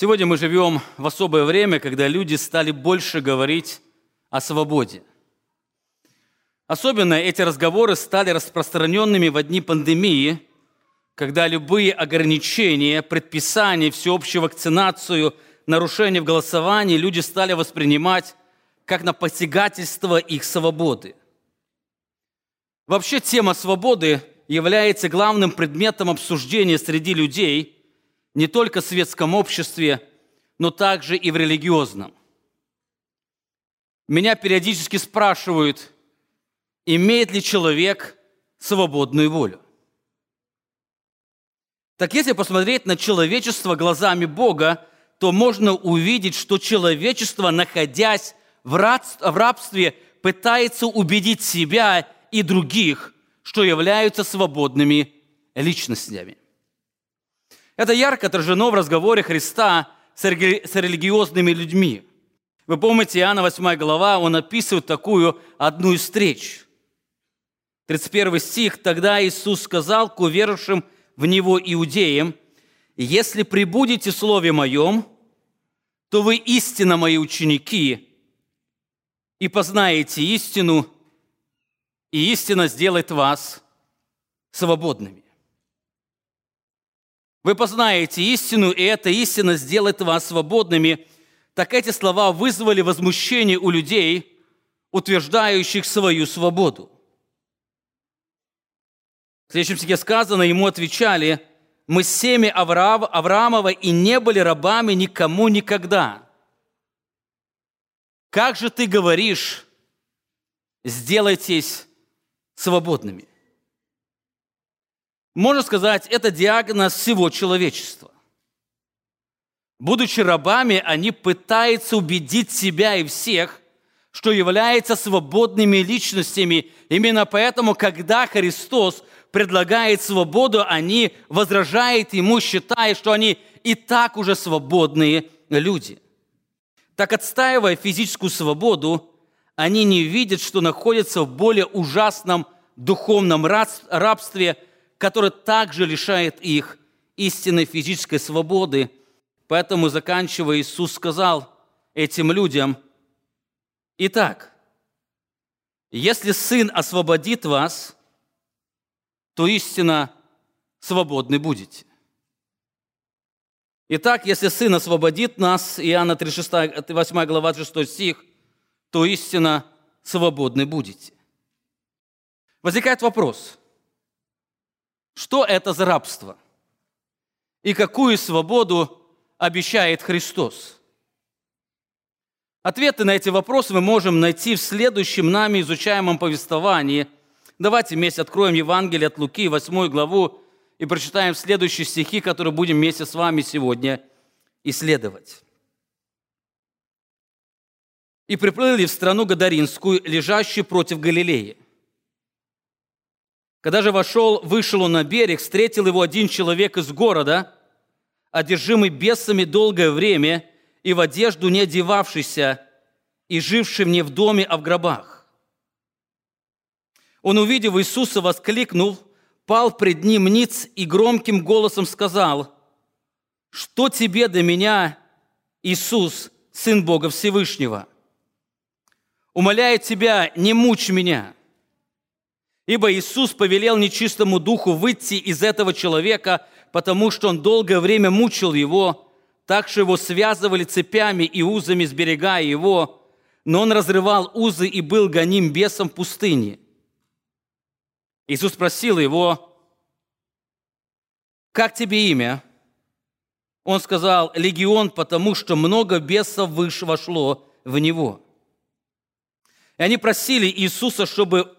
Сегодня мы живем в особое время, когда люди стали больше говорить о свободе. Особенно эти разговоры стали распространенными в дни пандемии, когда любые ограничения, предписания, всеобщую вакцинацию, нарушения в голосовании люди стали воспринимать как на посягательство их свободы. Вообще тема свободы является главным предметом обсуждения среди людей – не только в светском обществе, но также и в религиозном. Меня периодически спрашивают, имеет ли человек свободную волю. Так если посмотреть на человечество глазами Бога, то можно увидеть, что человечество, находясь в рабстве, пытается убедить себя и других, что являются свободными личностями. Это ярко отражено в разговоре Христа с религиозными людьми. Вы помните, Иоанна 8 глава, он описывает такую одну из встреч. 31 стих. «Тогда Иисус сказал к уверовавшим в Него иудеям, «Если прибудете в Слове Моем, то вы истинно Мои ученики, и познаете истину, и истина сделает вас свободными». Вы познаете истину, и эта истина сделает вас свободными. Так эти слова вызвали возмущение у людей, утверждающих свою свободу. В следующем стихе сказано, ему отвечали, мы семя Авраамова и не были рабами никому никогда. Как же ты говоришь, сделайтесь свободными? Можно сказать, это диагноз всего человечества. Будучи рабами, они пытаются убедить себя и всех, что являются свободными личностями. Именно поэтому, когда Христос предлагает свободу, они возражают ему, считая, что они и так уже свободные люди. Так, отстаивая физическую свободу, они не видят, что находятся в более ужасном духовном рабстве – который также лишает их истинной физической свободы. Поэтому, заканчивая, Иисус сказал этим людям, «Итак, если Сын освободит вас, то истинно свободны будете». Итак, если Сын освободит нас, Иоанна 36, 8 глава, 6 стих, то истинно свободны будете. Возникает вопрос – что это за рабство? И какую свободу обещает Христос? Ответы на эти вопросы мы можем найти в следующем нами изучаемом повествовании. Давайте вместе откроем Евангелие от Луки, 8 главу, и прочитаем следующие стихи, которые будем вместе с вами сегодня исследовать. «И приплыли в страну Гадаринскую, лежащую против Галилеи – когда же вошел, вышел он на берег, встретил его один человек из города, одержимый бесами долгое время и в одежду не одевавшийся, и живший не в доме, а в гробах. Он, увидев Иисуса, воскликнул, пал пред ним ниц и громким голосом сказал, «Что тебе до меня, Иисус, Сын Бога Всевышнего? Умоляю тебя, не мучь меня». Ибо Иисус повелел нечистому духу выйти из этого человека, потому что он долгое время мучил его, так что его связывали цепями и узами, сберегая его, но он разрывал узы и был гоним бесом в пустыне. Иисус спросил его, «Как тебе имя?» Он сказал, «Легион, потому что много бесов вошло в него». И они просили Иисуса, чтобы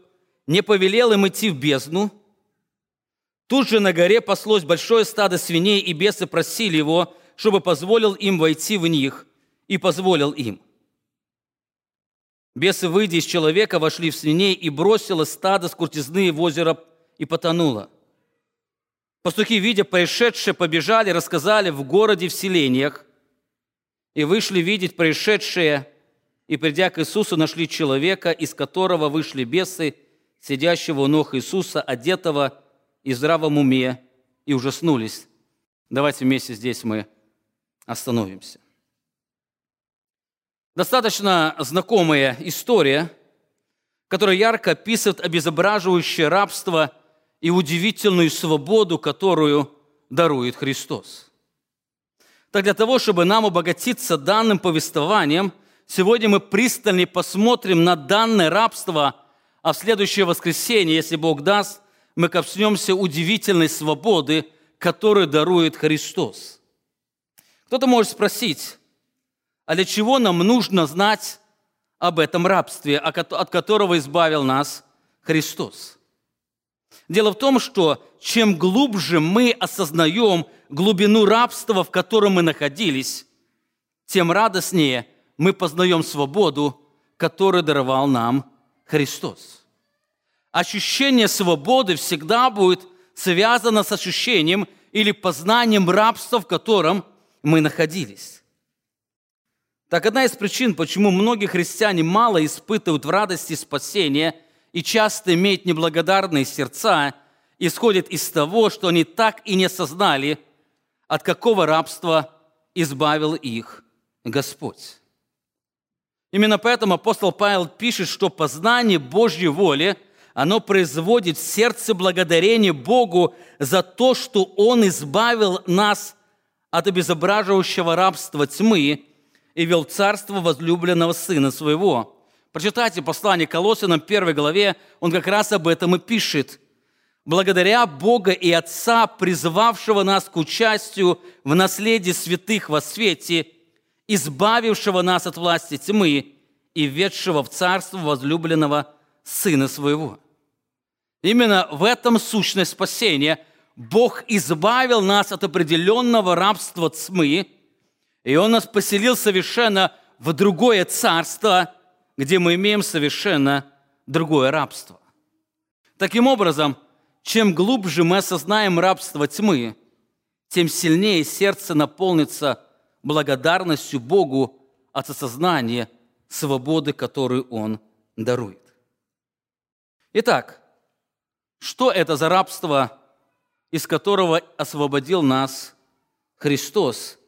не повелел им идти в бездну. Тут же на горе паслось большое стадо свиней, и бесы просили его, чтобы позволил им войти в них, и позволил им. Бесы, выйдя из человека, вошли в свиней, и бросило стадо с куртизны в озеро, и потонуло. Пастухи, видя происшедшее, побежали, рассказали в городе, в селениях, и вышли видеть происшедшее, и, придя к Иисусу, нашли человека, из которого вышли бесы, сидящего у ног Иисуса, одетого и здравом уме, и ужаснулись. Давайте вместе здесь мы остановимся. Достаточно знакомая история, которая ярко описывает обезображивающее рабство и удивительную свободу, которую дарует Христос. Так для того, чтобы нам обогатиться данным повествованием, сегодня мы пристально посмотрим на данное рабство, а в следующее воскресенье, если Бог даст, мы коснемся удивительной свободы, которую дарует Христос. Кто-то может спросить, а для чего нам нужно знать об этом рабстве, от которого избавил нас Христос? Дело в том, что чем глубже мы осознаем глубину рабства, в котором мы находились, тем радостнее мы познаем свободу, которую даровал нам Христос. Ощущение свободы всегда будет связано с ощущением или познанием рабства, в котором мы находились. Так одна из причин, почему многие христиане мало испытывают в радости спасения и часто имеют неблагодарные сердца, исходит из того, что они так и не осознали, от какого рабства избавил их Господь. Именно поэтому апостол Павел пишет, что познание Божьей воли, оно производит в сердце благодарение Богу за то, что Он избавил нас от обезображивающего рабства тьмы и вел царство возлюбленного Сына Своего. Прочитайте послание Колоссянам 1 главе, он как раз об этом и пишет. «Благодаря Бога и Отца, призвавшего нас к участию в наследии святых во свете, избавившего нас от власти тьмы и ведшего в царство возлюбленного Сына Своего». Именно в этом сущность спасения. Бог избавил нас от определенного рабства тьмы – и Он нас поселил совершенно в другое царство, где мы имеем совершенно другое рабство. Таким образом, чем глубже мы осознаем рабство тьмы, тем сильнее сердце наполнится благодарностью Богу от осознания свободы, которую Он дарует. Итак, что это за рабство, из которого освободил нас Христос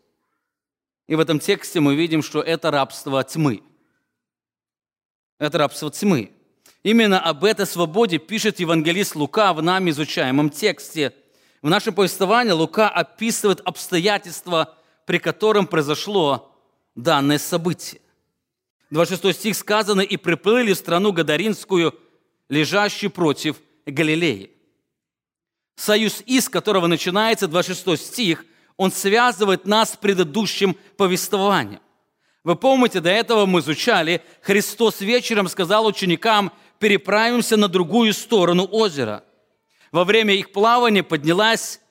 и в этом тексте мы видим, что это рабство тьмы. Это рабство тьмы. Именно об этой свободе пишет евангелист Лука в нами изучаемом тексте. В нашем повествовании Лука описывает обстоятельства, при котором произошло данное событие. 26 стих сказано, «И приплыли в страну Гадаринскую, лежащую против Галилеи». Союз из которого начинается 26 стих, он связывает нас с предыдущим повествованием. Вы помните, до этого мы изучали, Христос вечером сказал ученикам, переправимся на другую сторону озера. Во время их плавания поднялась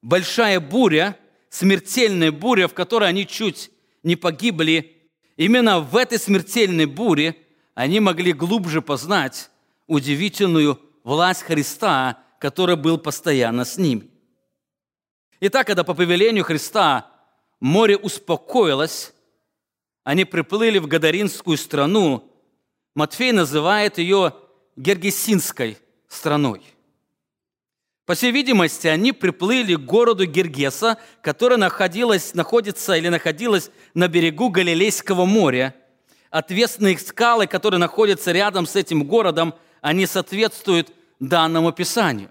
большая буря, смертельная буря, в которой они чуть не погибли. Именно в этой смертельной буре они могли глубже познать удивительную власть Христа, который был постоянно с ними. Итак, когда по повелению Христа море успокоилось, они приплыли в Гадаринскую страну, Матфей называет ее Гергесинской страной. По всей видимости, они приплыли к городу Гергеса, который находилась, находится или находилась на берегу Галилейского моря. Ответственные скалы, которые находятся рядом с этим городом, они соответствуют данному Писанию.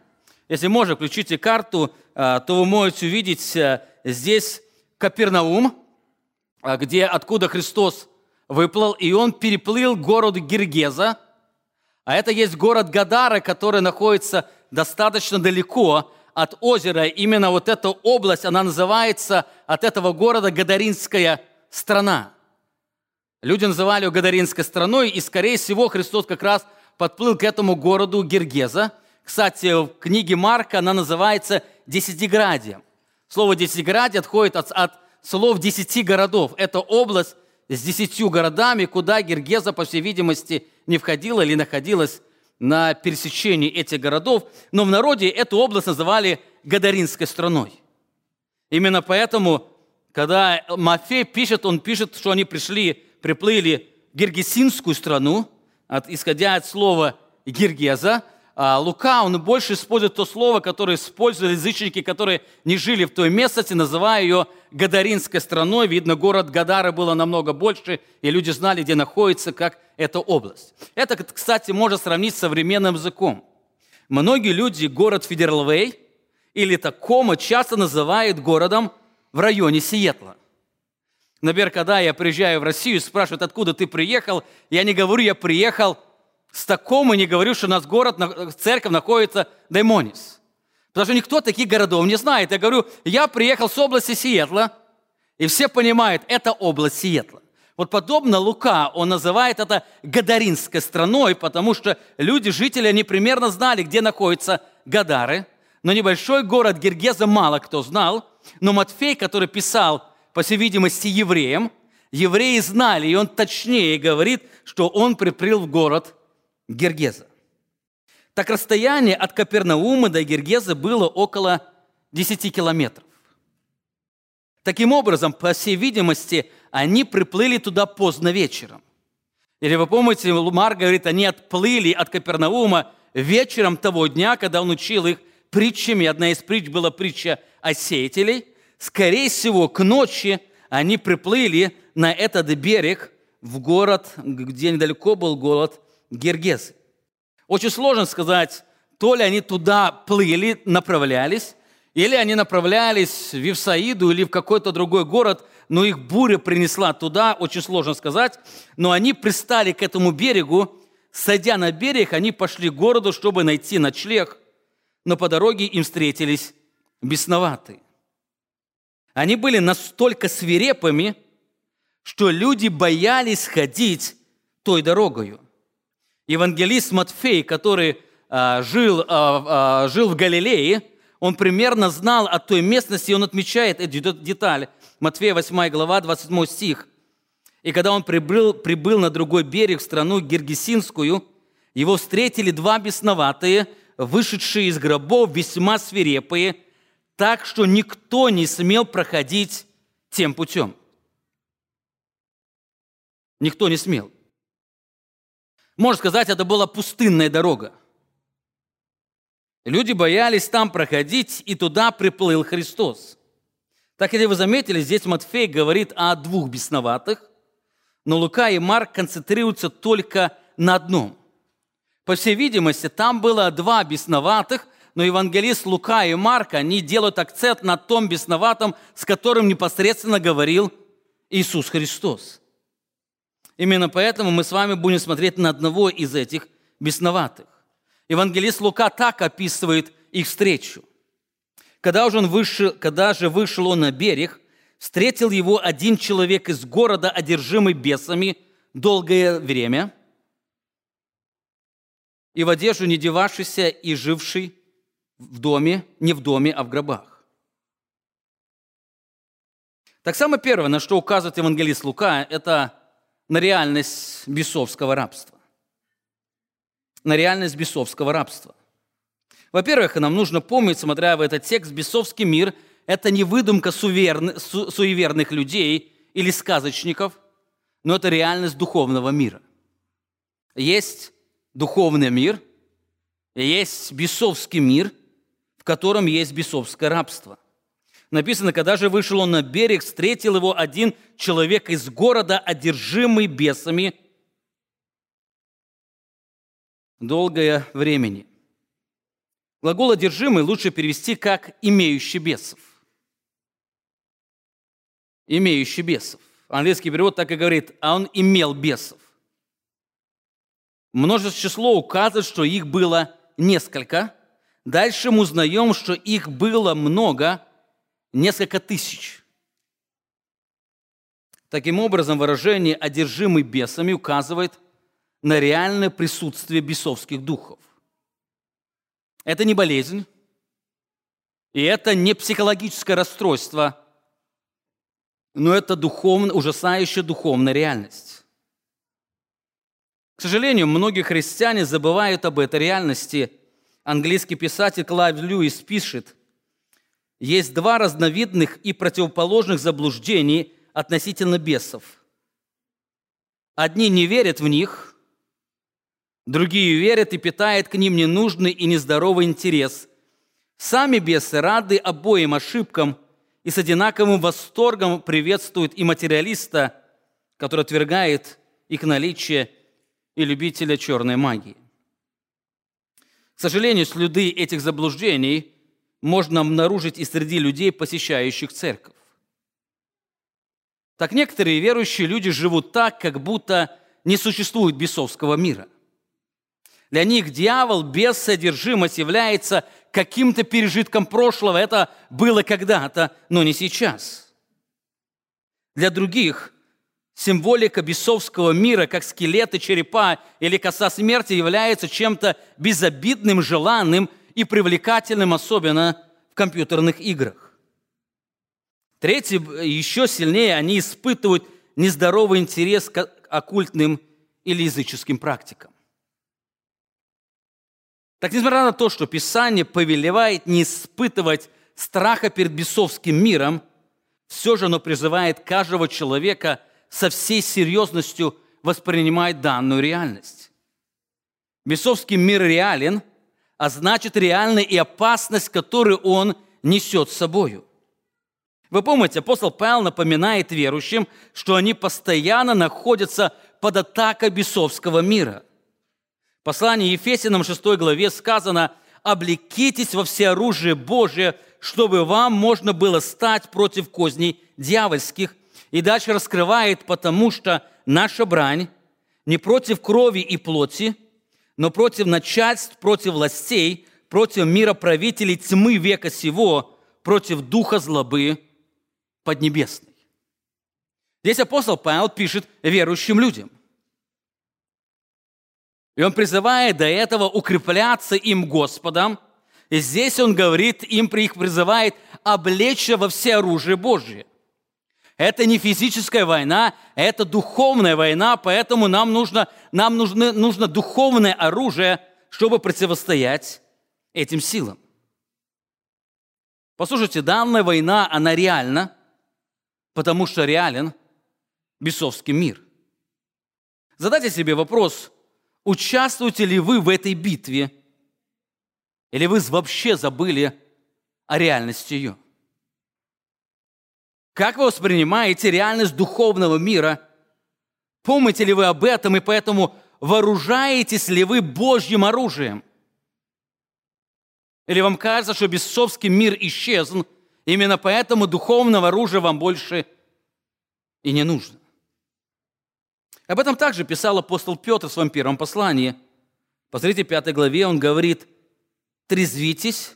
Если можно, включите карту, а, то вы можете увидеть э, здесь Капернаум, а, где, откуда Христос выплыл, и он переплыл город Гергеза, а это есть город Гадара, который находится достаточно далеко от озера. Именно вот эта область, она называется от этого города Гадаринская страна. Люди называли ее Гадаринской страной, и, скорее всего, Христос как раз подплыл к этому городу Гергеза – кстати, в книге Марка она называется «десятиградием». Слово «десятиградие» отходит от, от слов «десяти городов». Это область с десятью городами, куда Гергеза, по всей видимости, не входила или находилась на пересечении этих городов. Но в народе эту область называли Гадаринской страной. Именно поэтому, когда Мафей пишет, он пишет, что они пришли, приплыли в Гергесинскую страну, от, исходя от слова Гергеза, Лука, он больше использует то слово, которое использовали язычники, которые не жили в той местности, называя ее Гадаринской страной. Видно, город Гадара было намного больше, и люди знали, где находится, как эта область. Это, кстати, можно сравнить с современным языком. Многие люди город Федерлвей или Такома часто называют городом в районе Сиэтла. Например, когда я приезжаю в Россию, спрашивают, откуда ты приехал, я не говорю, я приехал с таком и не говорю, что у нас город, церковь находится Даймонис. Потому что никто таких городов не знает. Я говорю, я приехал с области Сиэтла, и все понимают, это область Сиэтла. Вот подобно Лука, он называет это Гадаринской страной, потому что люди, жители, они примерно знали, где находятся Гадары. Но небольшой город Гергеза мало кто знал. Но Матфей, который писал, по всей видимости, евреям, евреи знали, и он точнее говорит, что он приплыл в город Гергеза. Так расстояние от Капернаума до Гергеза было около 10 километров. Таким образом, по всей видимости, они приплыли туда поздно вечером. Или вы помните, Марк говорит, они отплыли от Капернаума вечером того дня, когда он учил их притчами. Одна из притч была притча о сеятелей. Скорее всего, к ночи они приплыли на этот берег в город, где недалеко был город Гергезы. Очень сложно сказать, то ли они туда плыли, направлялись, или они направлялись в Ивсаиду или в какой-то другой город, но их буря принесла туда, очень сложно сказать. Но они пристали к этому берегу, сойдя на берег, они пошли к городу, чтобы найти ночлег, но по дороге им встретились бесноватые. Они были настолько свирепыми, что люди боялись ходить той дорогою. Евангелист Матфей, который а, жил, а, а, жил в Галилее, он примерно знал о той местности, и он отмечает эту деталь. Матфея 8 глава, 27 стих. «И когда он прибыл, прибыл на другой берег, в страну Гергесинскую, его встретили два бесноватые, вышедшие из гробов, весьма свирепые, так что никто не смел проходить тем путем». Никто не смел. Можно сказать, это была пустынная дорога. Люди боялись там проходить, и туда приплыл Христос. Так, если вы заметили, здесь Матфей говорит о двух бесноватых, но Лука и Марк концентрируются только на одном. По всей видимости, там было два бесноватых, но евангелист Лука и Марк, они делают акцент на том бесноватом, с которым непосредственно говорил Иисус Христос. Именно поэтому мы с вами будем смотреть на одного из этих бесноватых. Евангелист Лука так описывает их встречу. Когда, уже он вышел, когда же вышел он на берег, встретил его один человек из города, одержимый бесами долгое время, и в одежду не девавшийся и живший в доме, не в доме, а в гробах. Так самое первое, на что указывает евангелист Лука, это на реальность бесовского рабства. На реальность бесовского рабства. Во-первых, нам нужно помнить, смотря в этот текст, бесовский мир – это не выдумка суеверных людей или сказочников, но это реальность духовного мира. Есть духовный мир, есть бесовский мир, в котором есть бесовское рабство – Написано, когда же вышел он на берег, встретил его один человек из города, одержимый бесами долгое времени. Глагол «одержимый» лучше перевести как «имеющий бесов». «Имеющий бесов». Английский перевод так и говорит, а он имел бесов. Множество число указывает, что их было несколько. Дальше мы узнаем, что их было много – несколько тысяч. Таким образом, выражение «одержимый бесами» указывает на реальное присутствие бесовских духов. Это не болезнь, и это не психологическое расстройство, но это духовно, ужасающая духовная реальность. К сожалению, многие христиане забывают об этой реальности. Английский писатель Клайв Льюис пишет, есть два разновидных и противоположных заблуждений относительно бесов. Одни не верят в них, Другие верят и питают к ним ненужный и нездоровый интерес. Сами бесы рады обоим ошибкам и с одинаковым восторгом приветствуют и материалиста, который отвергает их наличие, и любителя черной магии. К сожалению, следы этих заблуждений можно обнаружить и среди людей, посещающих церковь. Так некоторые верующие люди живут так, как будто не существует бесовского мира. Для них дьявол, без содержимость, является каким-то пережитком прошлого. Это было когда-то, но не сейчас. Для других символика бесовского мира, как скелеты, черепа или коса смерти, является чем-то безобидным, желанным и привлекательным, особенно в компьютерных играх. Третье, еще сильнее они испытывают нездоровый интерес к оккультным или языческим практикам. Так, несмотря на то, что Писание повелевает не испытывать страха перед бесовским миром, все же оно призывает каждого человека со всей серьезностью воспринимать данную реальность. Бесовский мир реален, а значит реальна и опасность, которую он несет с собою. Вы помните, апостол Павел напоминает верующим, что они постоянно находятся под атакой бесовского мира. В послании Ефесянам 6 главе сказано «Облекитесь во всеоружие Божие, чтобы вам можно было стать против козней дьявольских». И дальше раскрывает, потому что наша брань не против крови и плоти, но против начальств, против властей, против мира правителей тьмы века сего, против духа злобы Поднебесной. Здесь апостол Павел пишет верующим людям. И он призывает до этого укрепляться им Господом. И здесь он говорит, им их призывает облечься во все оружие Божие. Это не физическая война, это духовная война, поэтому нам нужно, нам нужно, нужно духовное оружие, чтобы противостоять этим силам. Послушайте, данная война, она реальна, потому что реален бесовский мир. Задайте себе вопрос, участвуете ли вы в этой битве, или вы вообще забыли о реальности ее? Как вы воспринимаете реальность духовного мира? Помните ли вы об этом, и поэтому вооружаетесь ли вы Божьим оружием? Или вам кажется, что бесовский мир исчезн, Именно поэтому духовного оружия вам больше и не нужно. Об этом также писал апостол Петр в своем первом послании. Посмотрите, в пятой главе он говорит, «Трезвитесь,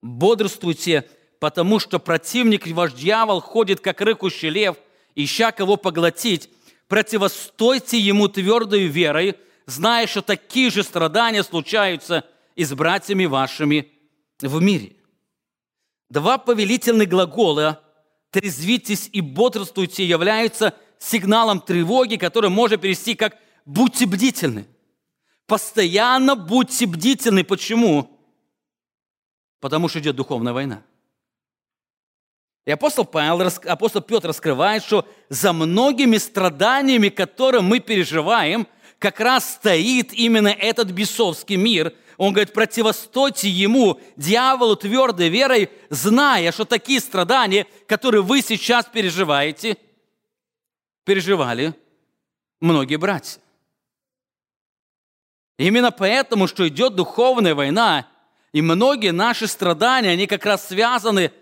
бодрствуйте, потому что противник ваш дьявол ходит, как рыкущий лев, ища кого поглотить. Противостойте ему твердой верой, зная, что такие же страдания случаются и с братьями вашими в мире. Два повелительных глагола «трезвитесь» и «бодрствуйте» являются сигналом тревоги, который можно перевести как «будьте бдительны». Постоянно будьте бдительны. Почему? Потому что идет духовная война. И апостол, Павел, апостол Петр раскрывает, что за многими страданиями, которые мы переживаем, как раз стоит именно этот бесовский мир – он говорит, противостойте ему, дьяволу, твердой верой, зная, что такие страдания, которые вы сейчас переживаете, переживали многие братья. Именно поэтому, что идет духовная война, и многие наши страдания, они как раз связаны с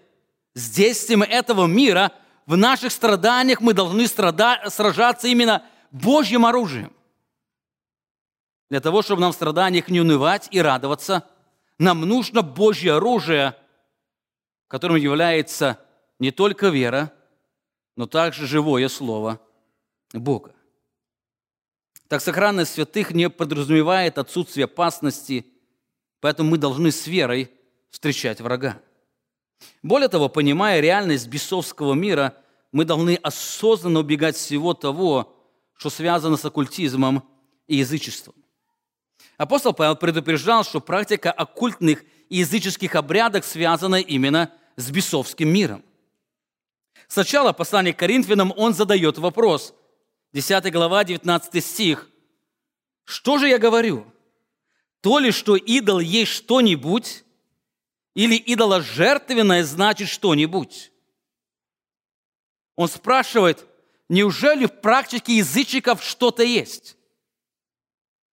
действием этого мира. В наших страданиях мы должны страда- сражаться именно Божьим оружием. Для того, чтобы нам в страданиях не унывать и радоваться, нам нужно Божье оружие, которым является не только вера, но также живое Слово Бога. Так сохранность святых не подразумевает отсутствие опасности, поэтому мы должны с верой встречать врага. Более того, понимая реальность бесовского мира, мы должны осознанно убегать всего того, что связано с оккультизмом и язычеством. Апостол Павел предупреждал, что практика оккультных и языческих обрядов связана именно с бесовским миром. Сначала послание к Коринфянам он задает вопрос. 10 глава, 19 стих. Что же я говорю? То ли, что идол есть что-нибудь, или идоложертвенное значит что-нибудь? Он спрашивает, неужели в практике язычников что-то есть?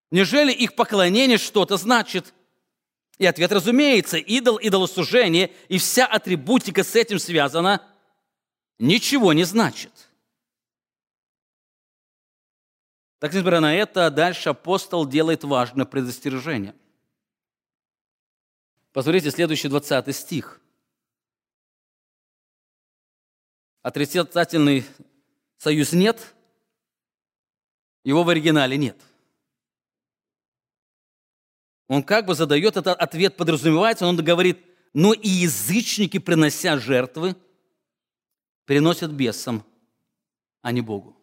Неужели их поклонение что-то значит? И ответ, разумеется, идол, идолослужение и вся атрибутика с этим связана, ничего не значит. Так, несмотря на это, дальше апостол делает важное предостережение. Посмотрите, следующий 20 стих. Отрицательный союз нет, его в оригинале нет. Он как бы задает этот ответ, подразумевается, он говорит, но и язычники, принося жертвы, приносят бесам, а не Богу.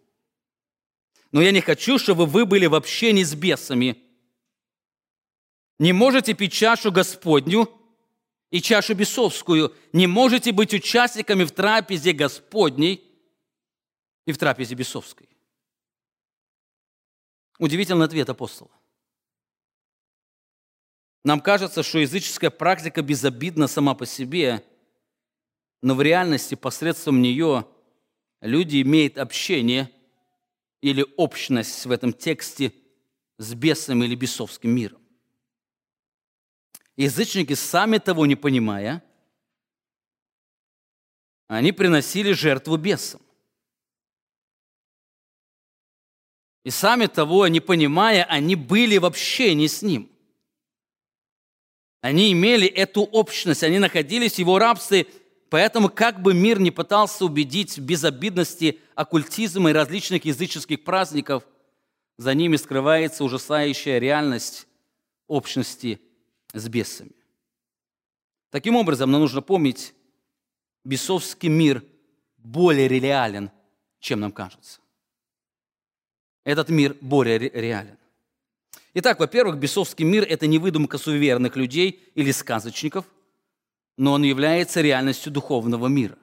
Но я не хочу, чтобы вы были в общении с бесами. Не можете пить чашу Господню и чашу бесовскую. Не можете быть участниками в трапезе Господней и в трапезе бесовской. Удивительный ответ апостола. Нам кажется, что языческая практика безобидна сама по себе, но в реальности посредством нее люди имеют общение или общность в этом тексте с бесом или бесовским миром. Язычники, сами того не понимая, они приносили жертву бесам. И сами того не понимая, они были в общении с ним. Они имели эту общность, они находились в его рабстве, поэтому как бы мир не пытался убедить в безобидности оккультизма и различных языческих праздников, за ними скрывается ужасающая реальность общности с бесами. Таким образом, нам нужно помнить, бесовский мир более реален, чем нам кажется. Этот мир более реален. Итак, во-первых, бесовский мир – это не выдумка суеверных людей или сказочников, но он является реальностью духовного мира.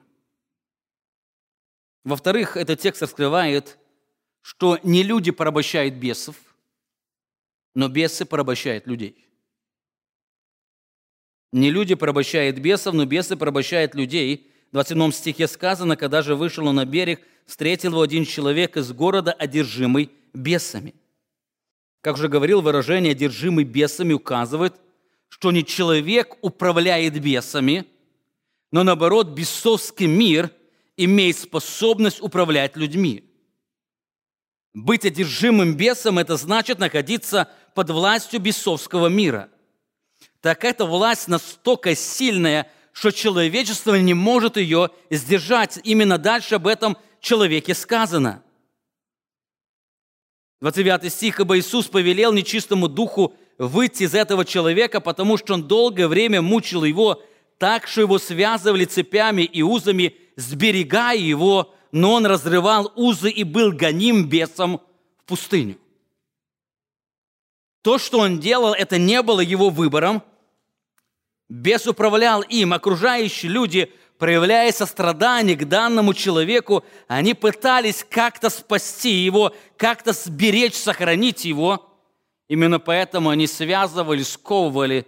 Во-вторых, этот текст раскрывает, что не люди порабощают бесов, но бесы порабощают людей. Не люди порабощают бесов, но бесы порабощают людей. В 27 стихе сказано, когда же вышел он на берег, встретил его один человек из города, одержимый бесами – как уже говорил, выражение «одержимый бесами» указывает, что не человек управляет бесами, но наоборот бесовский мир имеет способность управлять людьми. Быть одержимым бесом – это значит находиться под властью бесовского мира. Так эта власть настолько сильная, что человечество не может ее сдержать. Именно дальше об этом человеке сказано – 29 стих, «Ибо Иисус повелел нечистому духу выйти из этого человека, потому что он долгое время мучил его, так что его связывали цепями и узами, сберегая его, но он разрывал узы и был гоним бесом в пустыню». То, что он делал, это не было его выбором. Бес управлял им. Окружающие люди проявляя сострадание к данному человеку, они пытались как-то спасти его, как-то сберечь, сохранить его. Именно поэтому они связывали, сковывали,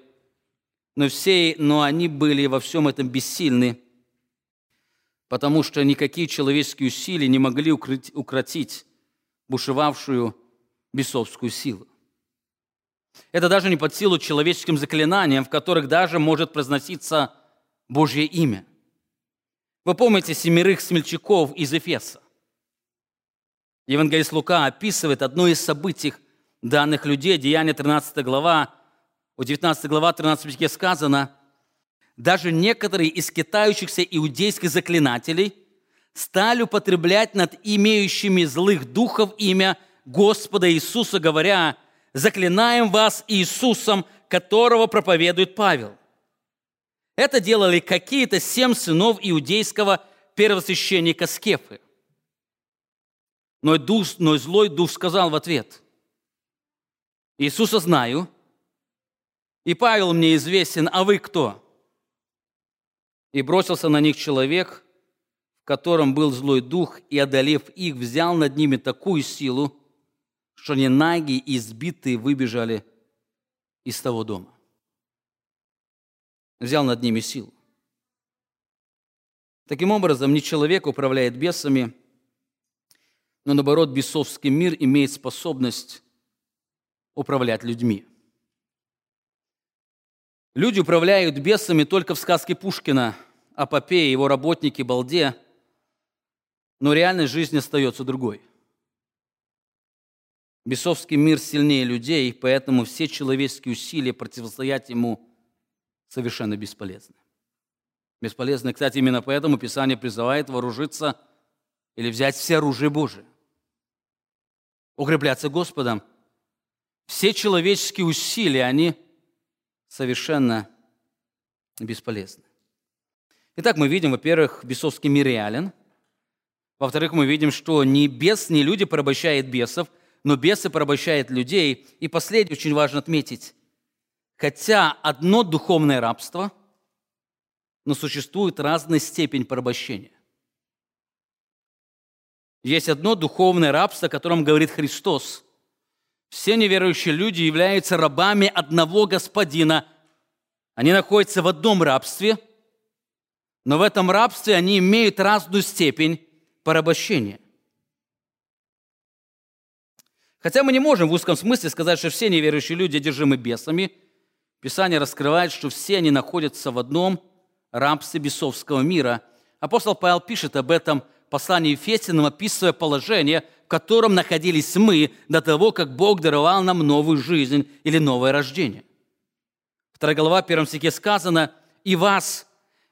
но, все, но они были во всем этом бессильны, потому что никакие человеческие усилия не могли укротить бушевавшую бесовскую силу. Это даже не под силу человеческим заклинаниям, в которых даже может произноситься Божье имя. Вы помните семерых смельчаков из Эфеса? Евангелист Лука описывает одно из событий данных людей, Деяние 13 глава, у 19 глава 13 стихе сказано, «Даже некоторые из китающихся иудейских заклинателей стали употреблять над имеющими злых духов имя Господа Иисуса, говоря, «Заклинаем вас Иисусом, которого проповедует Павел». Это делали какие-то семь сынов иудейского первосвященника Скефы. Но, дух, но злой дух сказал в ответ, «Иисуса знаю, и Павел мне известен, а вы кто?» И бросился на них человек, в котором был злой дух, и, одолев их, взял над ними такую силу, что они наги и избитые выбежали из того дома. Взял над ними силу. Таким образом, не человек управляет бесами, но наоборот, бесовский мир имеет способность управлять людьми. Люди управляют бесами только в сказке Пушкина о Попе и его работнике Балде, но реальная жизнь остается другой. Бесовский мир сильнее людей, поэтому все человеческие усилия противостоять ему совершенно бесполезны. Бесполезны, кстати, именно поэтому Писание призывает вооружиться или взять все оружие Божие. Укрепляться Господом. Все человеческие усилия, они совершенно бесполезны. Итак, мы видим, во-первых, бесовский мир реален. Во-вторых, мы видим, что ни бес, ни люди порабощают бесов, но бесы порабощают людей. И последнее очень важно отметить. Хотя одно духовное рабство – но существует разная степень порабощения. Есть одно духовное рабство, о котором говорит Христос. Все неверующие люди являются рабами одного господина. Они находятся в одном рабстве, но в этом рабстве они имеют разную степень порабощения. Хотя мы не можем в узком смысле сказать, что все неверующие люди одержимы бесами, Писание раскрывает, что все они находятся в одном рабстве бесовского мира. Апостол Павел пишет об этом в послании Ефесянам, описывая положение, в котором находились мы до того, как Бог даровал нам новую жизнь или новое рождение. Вторая глава, в первом стихе сказано, «И вас,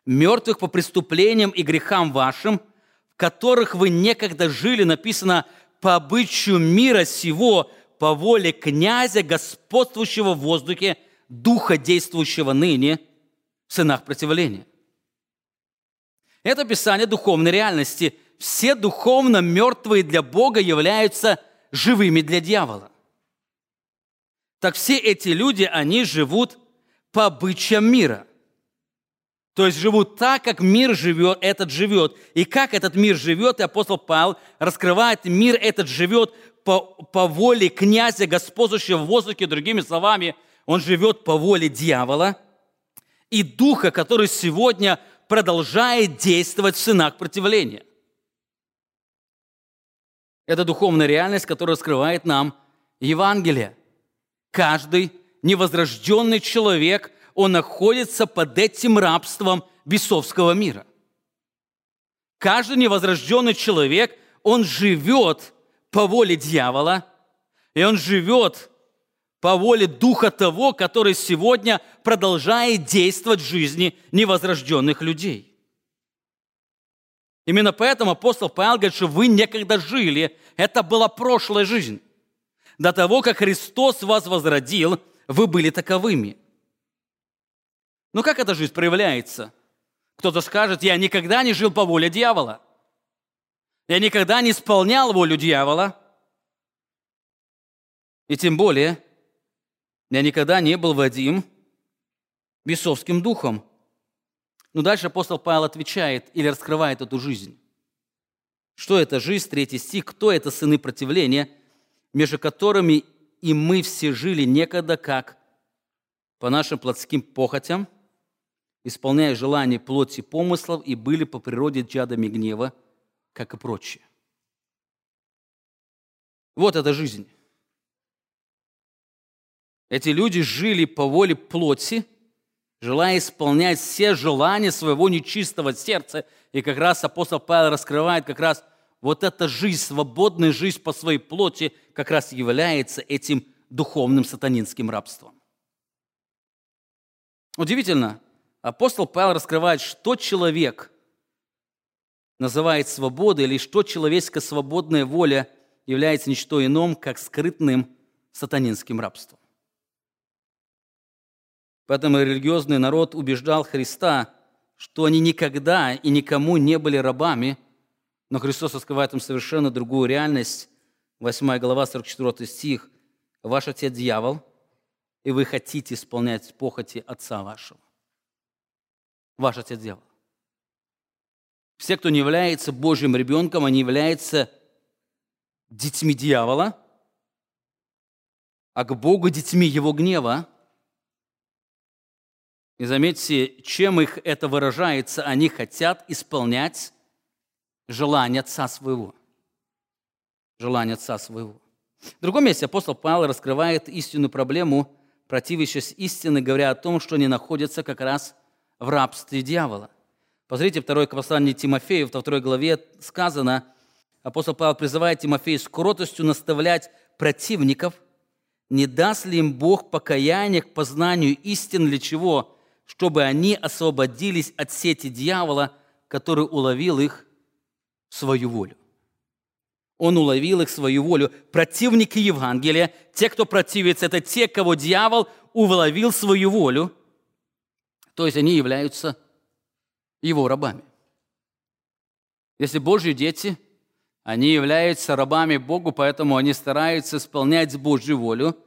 мертвых по преступлениям и грехам вашим, в которых вы некогда жили, написано, по обычаю мира сего, по воле князя, господствующего в воздухе, духа, действующего ныне, в сынах противления. Это описание духовной реальности. Все духовно мертвые для Бога являются живыми для дьявола. Так все эти люди, они живут по обычаям мира. То есть живут так, как мир живет, этот живет. И как этот мир живет, и апостол Павел раскрывает, мир этот живет по, по воле князя, господствующего в воздухе, другими словами, он живет по воле дьявола и духа, который сегодня продолжает действовать в сынах противления. Это духовная реальность, которая раскрывает нам Евангелие. Каждый невозрожденный человек, он находится под этим рабством бесовского мира. Каждый невозрожденный человек, он живет по воле дьявола, и он живет по воле Духа того, который сегодня продолжает действовать в жизни невозрожденных людей. Именно поэтому апостол Павел говорит, что вы некогда жили, это была прошлая жизнь. До того, как Христос вас возродил, вы были таковыми. Но как эта жизнь проявляется? Кто-то скажет, я никогда не жил по воле дьявола. Я никогда не исполнял волю дьявола. И тем более, я никогда не был Вадим бесовским духом. Но дальше апостол Павел отвечает или раскрывает эту жизнь. Что это жизнь? Третий стих. Кто это сыны противления, между которыми и мы все жили некогда как по нашим плотским похотям, исполняя желания плоти помыслов и были по природе чадами гнева, как и прочие. Вот эта жизнь. Эти люди жили по воле плоти, желая исполнять все желания своего нечистого сердца. И как раз апостол Павел раскрывает как раз вот эта жизнь, свободная жизнь по своей плоти, как раз является этим духовным сатанинским рабством. Удивительно, апостол Павел раскрывает, что человек называет свободой, или что человеческая свободная воля является ничто иным, как скрытным сатанинским рабством. Поэтому религиозный народ убеждал Христа, что они никогда и никому не были рабами, но Христос раскрывает им совершенно другую реальность. 8 глава, 44 стих. «Ваш отец – дьявол, и вы хотите исполнять похоти отца вашего». Ваш отец – дьявол. Все, кто не является Божьим ребенком, они являются детьми дьявола, а к Богу детьми Его гнева. И заметьте, чем их это выражается, они хотят исполнять желание Отца Своего. Желание Отца Своего. В другом месте апостол Павел раскрывает истинную проблему, противящаяся истины, говоря о том, что они находятся как раз в рабстве дьявола. Посмотрите, второй послание Тимофею, во второй главе сказано, апостол Павел призывает Тимофея с кротостью наставлять противников, не даст ли им Бог покаяние к познанию истин для чего? Чтобы они освободились от сети дьявола, который уловил их в свою волю. Он уловил их в свою волю. Противники Евангелия, те, кто противится, это те, кого дьявол уловил в свою волю. То есть они являются его рабами. Если Божьи дети – они являются рабами Богу, поэтому они стараются исполнять Божью волю,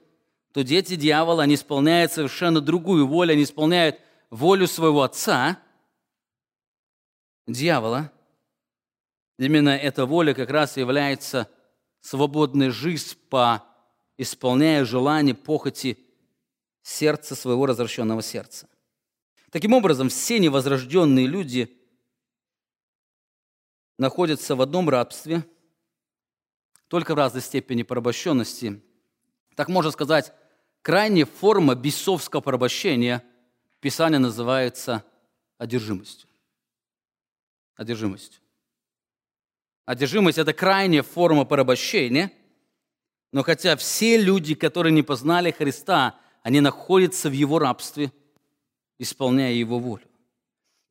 то дети дьявола, они исполняют совершенно другую волю, они исполняют волю своего отца, дьявола. Именно эта воля как раз является свободной жизнь по исполняя желания, похоти сердца своего развращенного сердца. Таким образом, все невозрожденные люди – находятся в одном рабстве, только в разной степени порабощенности. Так можно сказать, крайняя форма бесовского порабощения Писание называется одержимостью. Одержимостью. Одержимость – это крайняя форма порабощения, но хотя все люди, которые не познали Христа, они находятся в Его рабстве, исполняя Его волю.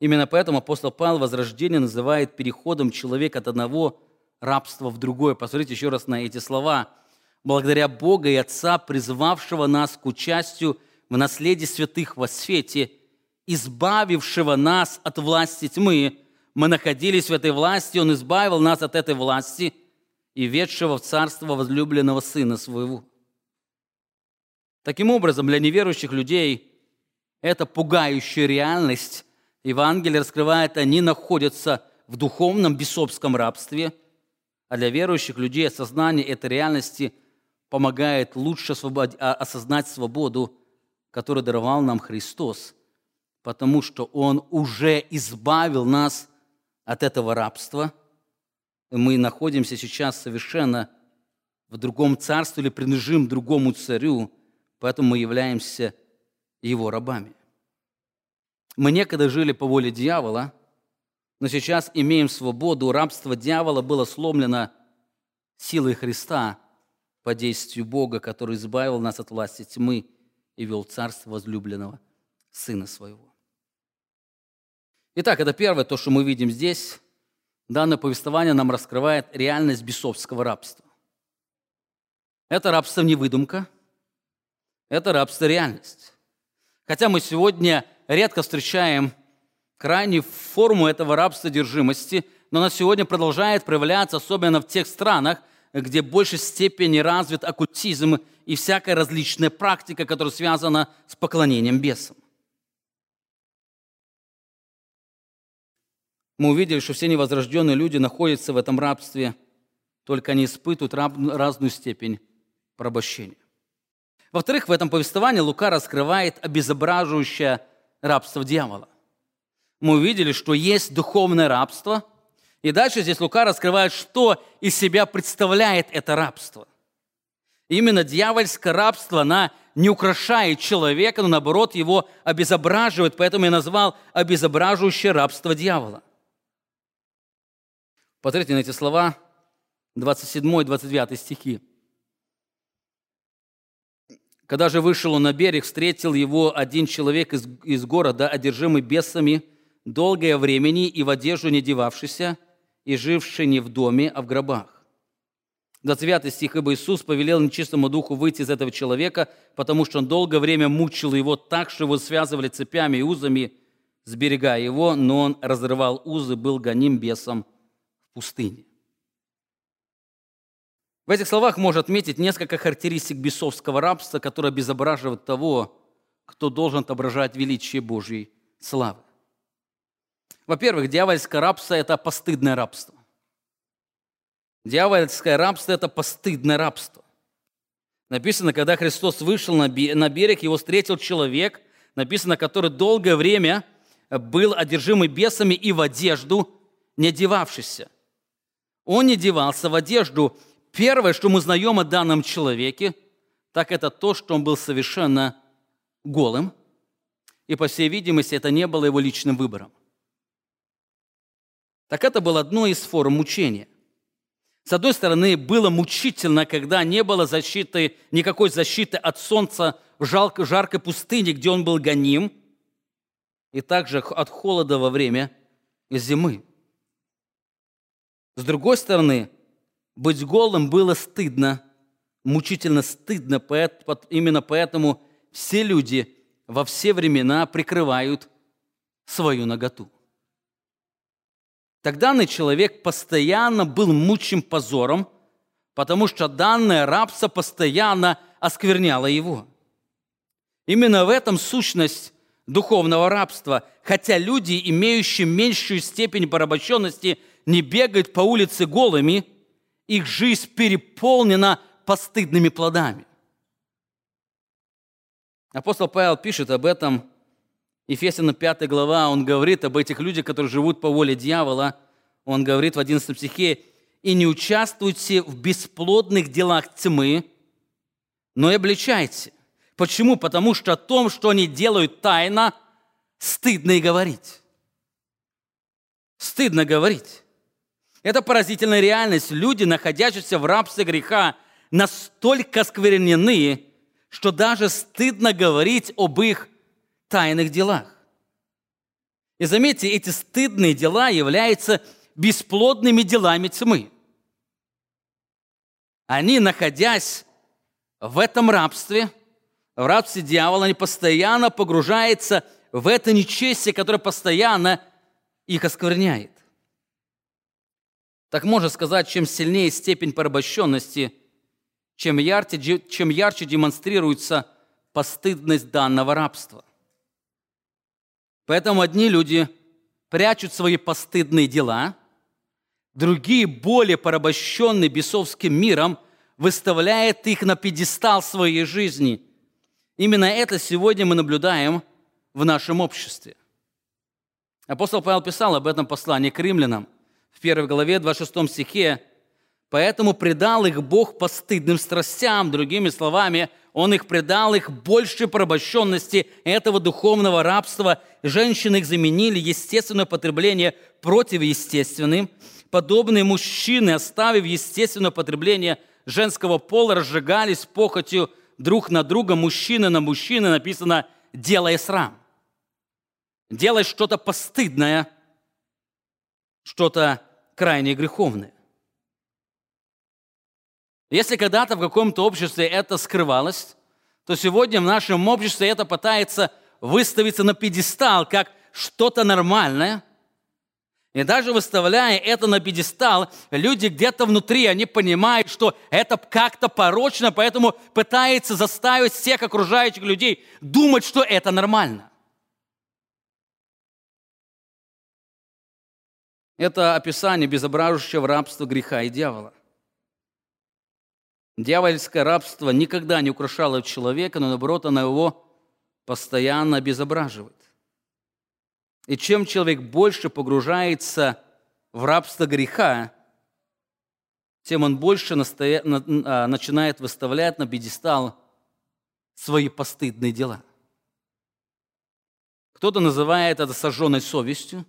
Именно поэтому апостол Павел возрождение называет переходом человека от одного рабства в другое. Посмотрите еще раз на эти слова. «Благодаря Бога и Отца, призвавшего нас к участию в наследии святых во свете, избавившего нас от власти тьмы, мы находились в этой власти, Он избавил нас от этой власти и ведшего в царство возлюбленного Сына Своего». Таким образом, для неверующих людей это пугающая реальность, Евангелие раскрывает, они находятся в духовном бесовском рабстве, а для верующих людей осознание этой реальности помогает лучше а, осознать свободу, которую даровал нам Христос, потому что Он уже избавил нас от этого рабства. И мы находимся сейчас совершенно в другом царстве или принадлежим другому царю, поэтому мы являемся его рабами. Мы некогда жили по воле дьявола, но сейчас имеем свободу. Рабство дьявола было сломлено силой Христа по действию Бога, который избавил нас от власти тьмы и вел царство возлюбленного Сына Своего. Итак, это первое, то, что мы видим здесь. Данное повествование нам раскрывает реальность бесовского рабства. Это рабство не выдумка, это рабство реальность. Хотя мы сегодня редко встречаем крайнюю форму этого рабства держимости, но она сегодня продолжает проявляться, особенно в тех странах, где в большей степени развит оккультизм и всякая различная практика, которая связана с поклонением бесам. Мы увидели, что все невозрожденные люди находятся в этом рабстве, только они испытывают разную степень порабощения. Во-вторых, в этом повествовании Лука раскрывает обезображивающее рабство дьявола. Мы увидели, что есть духовное рабство, и дальше здесь Лука раскрывает, что из себя представляет это рабство. Именно дьявольское рабство, она не украшает человека, но наоборот его обезображивает, поэтому я назвал обезображивающее рабство дьявола. Посмотрите на эти слова, 27-29 стихи. Когда же вышел он на берег, встретил его один человек из, из города, одержимый бесами, долгое времени и в одежду не девавшийся, и живший не в доме, а в гробах. 29 стих, «Ибо Иисус повелел нечистому духу выйти из этого человека, потому что он долгое время мучил его так, что его связывали цепями и узами, сберегая его, но он разрывал узы, был гоним бесом в пустыне». В этих словах можно отметить несколько характеристик бесовского рабства, которые обезображивают того, кто должен отображать величие Божьей славы. Во-первых, дьявольское рабство – это постыдное рабство. Дьявольское рабство – это постыдное рабство. Написано, когда Христос вышел на берег, его встретил человек, написано, который долгое время был одержимый бесами и в одежду не одевавшийся. Он не девался в одежду. Первое, что мы узнаем о данном человеке, так это то, что он был совершенно голым. И, по всей видимости, это не было его личным выбором. Так это было одной из форм мучения. С одной стороны, было мучительно, когда не было защиты, никакой защиты от солнца в жаркой пустыне, где он был гоним, и также от холода во время зимы. С другой стороны, быть голым было стыдно, мучительно стыдно, именно поэтому все люди во все времена прикрывают свою наготу. Тогда данный человек постоянно был мучим позором, потому что данное рабство постоянно оскверняло его. Именно в этом сущность духовного рабства, хотя люди, имеющие меньшую степень порабощенности, не бегают по улице голыми, их жизнь переполнена постыдными плодами. Апостол Павел пишет об этом Ефесянам 5 глава, он говорит об этих людях, которые живут по воле дьявола. Он говорит в 11 стихе, «И не участвуйте в бесплодных делах тьмы, но и обличайте». Почему? Потому что о том, что они делают тайно, стыдно и говорить. Стыдно говорить. Это поразительная реальность. Люди, находящиеся в рабстве греха, настолько сквернены, что даже стыдно говорить об их тайных делах. И заметьте, эти стыдные дела являются бесплодными делами тьмы. Они, находясь в этом рабстве, в рабстве дьявола, они постоянно погружаются в это нечестие, которое постоянно их оскверняет. Так можно сказать, чем сильнее степень порабощенности, чем ярче, чем ярче демонстрируется постыдность данного рабства. Поэтому одни люди прячут свои постыдные дела, другие, более порабощенные бесовским миром, выставляют их на пьедестал своей жизни. Именно это сегодня мы наблюдаем в нашем обществе. Апостол Павел писал об этом послании к римлянам в 1 главе 26 стихе. «Поэтому предал их Бог постыдным страстям». Другими словами, он их предал их большей порабощенности этого духовного рабства. Женщины их заменили естественное потребление противоестественным. Подобные мужчины, оставив естественное потребление женского пола, разжигались похотью друг на друга, мужчина на мужчины, написано «делая срам». Делай что-то постыдное, что-то крайне греховное. Если когда-то в каком-то обществе это скрывалось, то сегодня в нашем обществе это пытается выставиться на пьедестал как что-то нормальное. И даже выставляя это на пьедестал, люди где-то внутри, они понимают, что это как-то порочно, поэтому пытаются заставить всех окружающих людей думать, что это нормально. Это описание безображущего рабства греха и дьявола. Дьявольское рабство никогда не украшало человека, но наоборот, оно его постоянно обезображивает. И чем человек больше погружается в рабство греха, тем он больше настоя... А, начинает выставлять на пьедестал свои постыдные дела. Кто-то называет это сожженной совестью,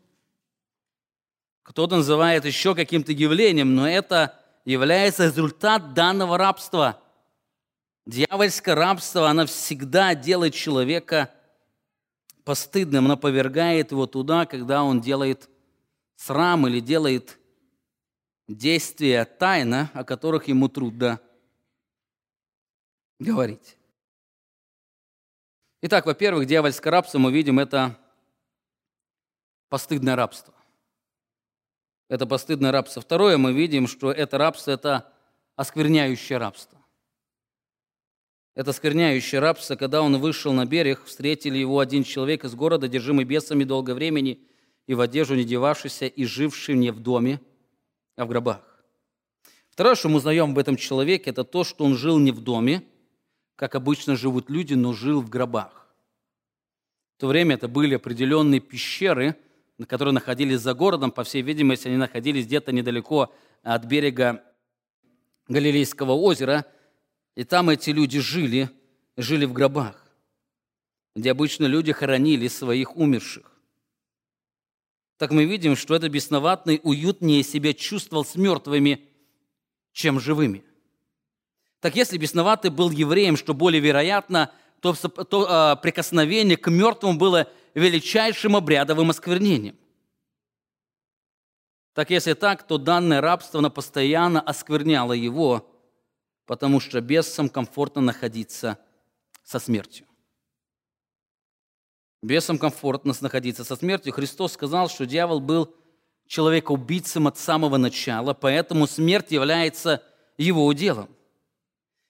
кто-то называет еще каким-то явлением, но это является результат данного рабства. Дьявольское рабство, оно всегда делает человека постыдным, оно повергает его туда, когда он делает срам или делает действия тайно, о которых ему трудно говорить. Итак, во-первых, дьявольское рабство, мы видим, это постыдное рабство это постыдное рабство. Второе, мы видим, что это рабство – это оскверняющее рабство. Это оскверняющее рабство, когда он вышел на берег, встретили его один человек из города, держимый бесами долго времени, и в одежду не девавшийся, и живший не в доме, а в гробах. Второе, что мы узнаем об этом человеке, это то, что он жил не в доме, как обычно живут люди, но жил в гробах. В то время это были определенные пещеры, которые находились за городом. По всей видимости, они находились где-то недалеко от берега Галилейского озера. И там эти люди жили, жили в гробах, где обычно люди хоронили своих умерших. Так мы видим, что этот бесноватный уютнее себя чувствовал с мертвыми, чем живыми. Так если бесноватый был евреем, что более вероятно, то, то а, прикосновение к мертвому было величайшим обрядовым осквернением. Так если так, то данное рабство постоянно оскверняло его, потому что бесам комфортно находиться со смертью. Бесам комфортно находиться со смертью. Христос сказал, что дьявол был человекоубийцем от самого начала, поэтому смерть является его уделом.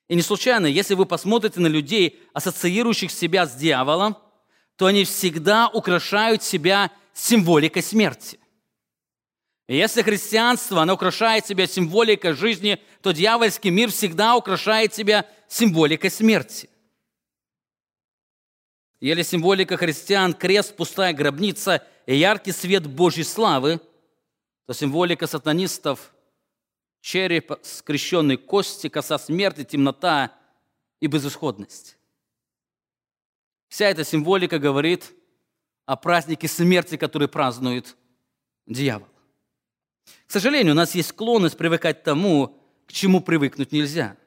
И не случайно, если вы посмотрите на людей, ассоциирующих себя с дьяволом, то они всегда украшают себя символикой смерти. И если христианство, оно украшает себя символикой жизни, то дьявольский мир всегда украшает себя символикой смерти. Или символика христиан – крест, пустая гробница и яркий свет Божьей славы, то символика сатанистов череп, скрещенные кости, коса смерти, темнота и безысходность. Вся эта символика говорит о празднике смерти, который празднует дьявол. К сожалению, у нас есть склонность привыкать к тому, к чему привыкнуть нельзя.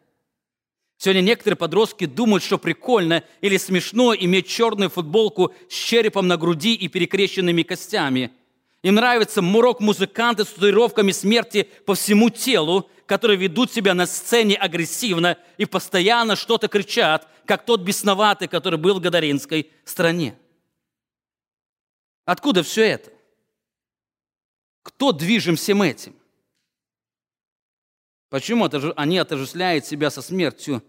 Сегодня некоторые подростки думают, что прикольно или смешно иметь черную футболку с черепом на груди и перекрещенными костями – им нравится мурок-музыканты с татуировками смерти по всему телу, которые ведут себя на сцене агрессивно и постоянно что-то кричат, как тот бесноватый, который был в Гадаринской стране. Откуда все это? Кто движим всем этим? Почему они отождествляют себя со смертью?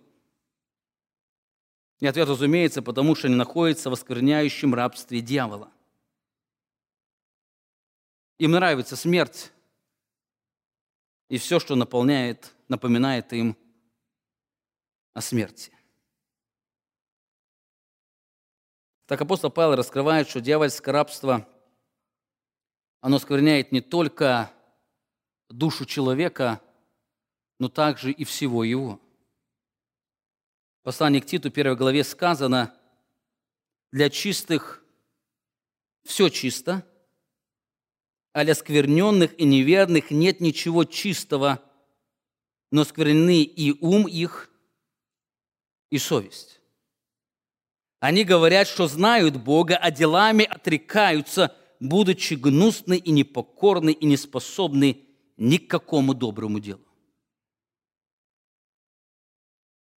И ответ, разумеется, потому что они находятся в оскверняющем рабстве дьявола. Им нравится смерть и все, что наполняет, напоминает им о смерти. Так апостол Павел раскрывает, что дьявольское рабство, оно скверняет не только душу человека, но также и всего его. В послании к Титу, первой главе сказано, для чистых все чисто – а скверненных и неверных нет ничего чистого, но скверны и ум их, и совесть. Они говорят, что знают Бога, а делами отрекаются, будучи гнусны и непокорны и неспособны ни к какому доброму делу.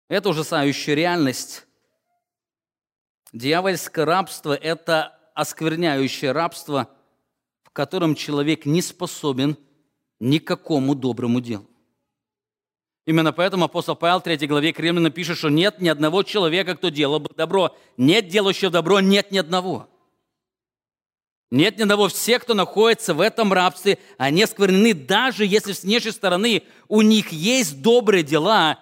Это ужасающая реальность. Дьявольское рабство – это оскверняющее рабство – котором человек не способен никакому доброму делу. Именно поэтому апостол Павел в 3 главе к Римлянам пишет, что нет ни одного человека, кто делал бы добро. Нет делающего добро, нет ни одного. Нет ни одного. Все, кто находится в этом рабстве, они осквернены. Даже если с внешней стороны у них есть добрые дела,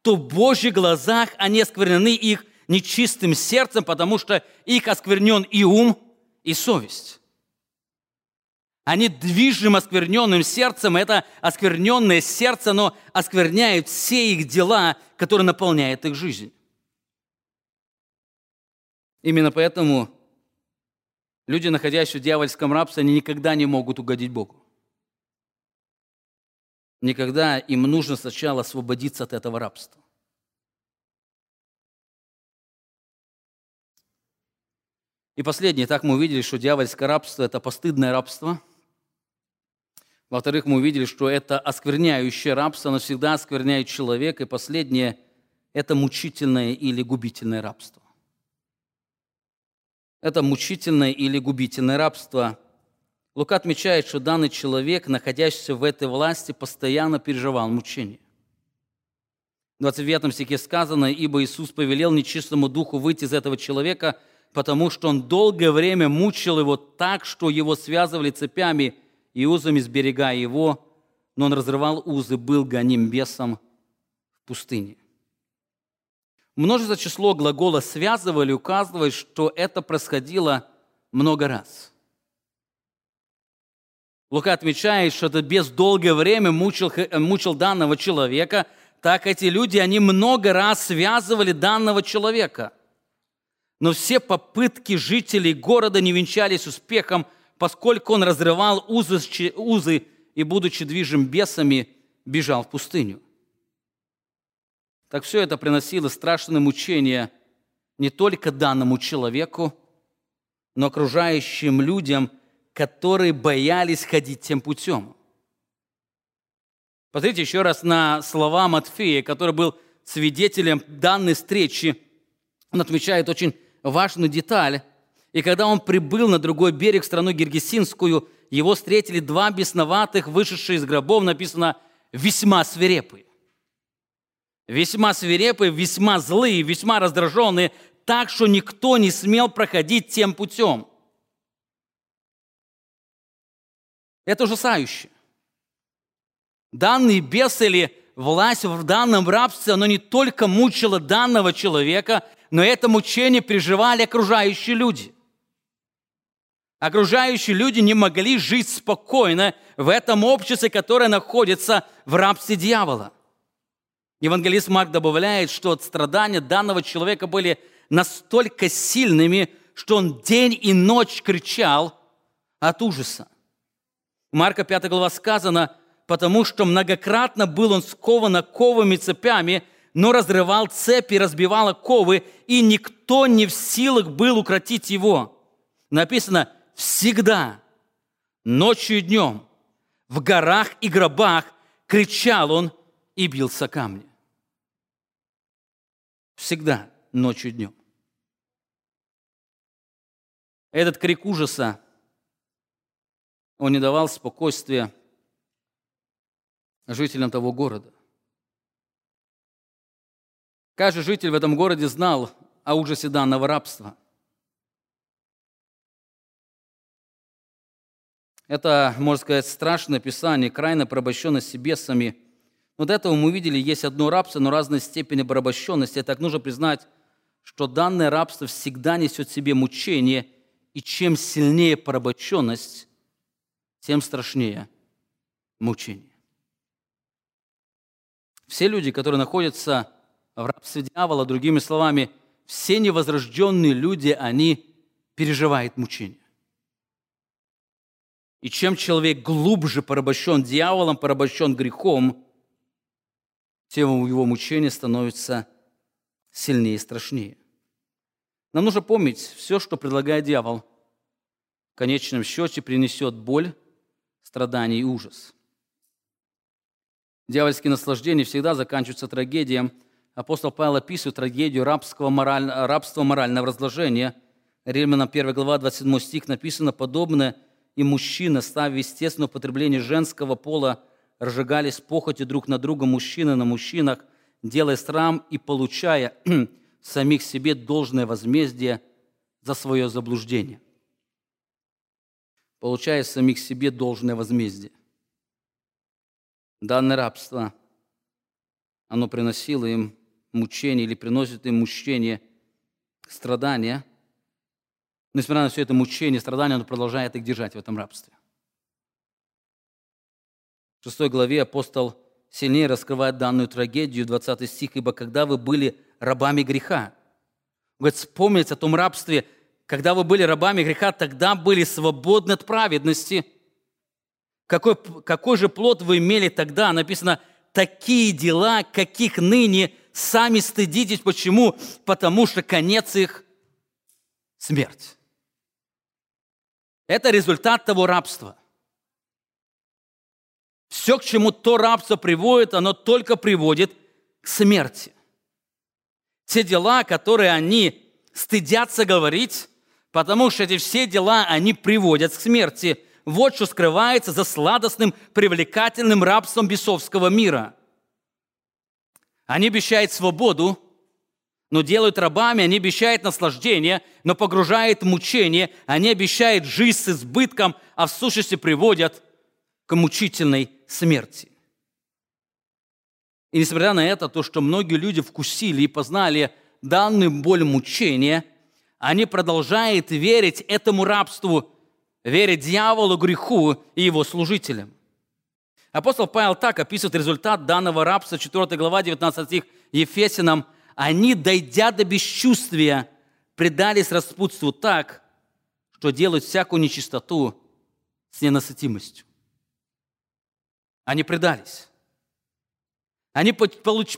то в Божьих глазах они осквернены их нечистым сердцем, потому что их осквернен и ум, и совесть. Они движим оскверненным сердцем, это оскверненное сердце, оно оскверняет все их дела, которые наполняют их жизнь. Именно поэтому люди, находящиеся в дьявольском рабстве, они никогда не могут угодить Богу. Никогда им нужно сначала освободиться от этого рабства. И последнее, так мы увидели, что дьявольское рабство – это постыдное рабство – во-вторых, мы увидели, что это оскверняющее рабство, оно всегда оскверняет человека. И последнее – это мучительное или губительное рабство. Это мучительное или губительное рабство. Лука отмечает, что данный человек, находящийся в этой власти, постоянно переживал мучения. В 29 стихе сказано, «Ибо Иисус повелел нечистому духу выйти из этого человека, потому что он долгое время мучил его так, что его связывали цепями – и узами сберегая его, но он разрывал узы, был гоним бесом в пустыне. Множество число глагола связывали, указывает, что это происходило много раз. Лука отмечает, что это без долгое время мучил, мучил данного человека, так эти люди, они много раз связывали данного человека. Но все попытки жителей города не венчались успехом, поскольку он разрывал узы, узы и, будучи движим бесами, бежал в пустыню. Так все это приносило страшное мучение не только данному человеку, но окружающим людям, которые боялись ходить тем путем. Посмотрите еще раз на слова Матфея, который был свидетелем данной встречи. Он отмечает очень важную деталь. «И когда он прибыл на другой берег, страну Гергесинскую, его встретили два бесноватых, вышедшие из гробов, написано, весьма свирепые. Весьма свирепые, весьма злые, весьма раздраженные, так что никто не смел проходить тем путем. Это ужасающе. Данные бес или власть в данном рабстве, оно не только мучило данного человека, но это мучение переживали окружающие люди. Окружающие люди не могли жить спокойно в этом обществе, которое находится в рабстве дьявола. Евангелист Марк добавляет, что страдания данного человека были настолько сильными, что он день и ночь кричал от ужаса. Марка 5 глава сказано, потому что многократно был он скован оковыми цепями, но разрывал цепи, разбивал оковы, и никто не в силах был укротить его. Написано, всегда, ночью и днем, в горах и гробах кричал он и бился камни. Всегда, ночью и днем. Этот крик ужаса, он не давал спокойствия жителям того города. Каждый житель в этом городе знал о ужасе данного рабства. Это, можно сказать, страшное писание, крайне порабощенности бесами. Вот этого мы увидели, есть одно рабство, но разной степени порабощенности. Так нужно признать, что данное рабство всегда несет в себе мучение, и чем сильнее порабощенность, тем страшнее мучение. Все люди, которые находятся в рабстве дьявола, другими словами, все невозрожденные люди, они переживают мучения. И чем человек глубже порабощен дьяволом, порабощен грехом, тем его мучение становится сильнее и страшнее. Нам нужно помнить, все, что предлагает дьявол, в конечном счете принесет боль, страдание и ужас. Дьявольские наслаждения всегда заканчиваются трагедией. Апостол Павел описывает трагедию рабского мораль... рабства морального разложения. Римлянам 1 глава 27 стих написано «Подобное и мужчины, ставя естественное употребление женского пола, разжигались похоти друг на друга мужчины на мужчинах, делая срам и получая самих себе должное возмездие за свое заблуждение. Получая самих себе должное возмездие. Данное рабство, оно приносило им мучение или приносит им мучение, страдания – несмотря на все это мучение, страдания, он продолжает их держать в этом рабстве. В шестой главе апостол сильнее раскрывает данную трагедию, 20 стих, «Ибо когда вы были рабами греха». Говорит, вспомните о том рабстве, когда вы были рабами греха, тогда были свободны от праведности. Какой, какой же плод вы имели тогда? Написано, такие дела, каких ныне сами стыдитесь. Почему? Потому что конец их – смерть. Это результат того рабства. Все, к чему то рабство приводит, оно только приводит к смерти. Те дела, которые они стыдятся говорить, потому что эти все дела, они приводят к смерти. Вот что скрывается за сладостным, привлекательным рабством бесовского мира. Они обещают свободу, но делают рабами, они обещают наслаждение, но погружают мучение, они обещают жизнь с избытком, а в сущности приводят к мучительной смерти. И несмотря на это, то, что многие люди вкусили и познали данную боль мучения, они продолжают верить этому рабству, верить дьяволу, греху и его служителям. Апостол Павел так описывает результат данного рабства, 4 глава, 19 стих Ефесянам. «Они, дойдя до бесчувствия, предались распутству так, что делают всякую нечистоту с ненасытимостью». Они предались. Они,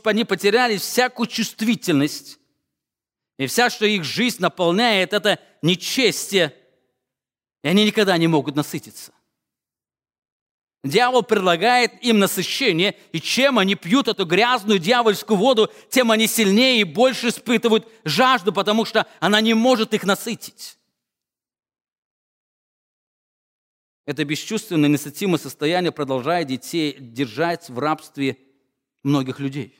они потеряли всякую чувствительность, и вся, что их жизнь наполняет, это нечестие, и они никогда не могут насытиться. Дьявол предлагает им насыщение, и чем они пьют эту грязную дьявольскую воду, тем они сильнее и больше испытывают жажду, потому что она не может их насытить. Это бесчувственное, несытимое состояние продолжает детей держать в рабстве многих людей.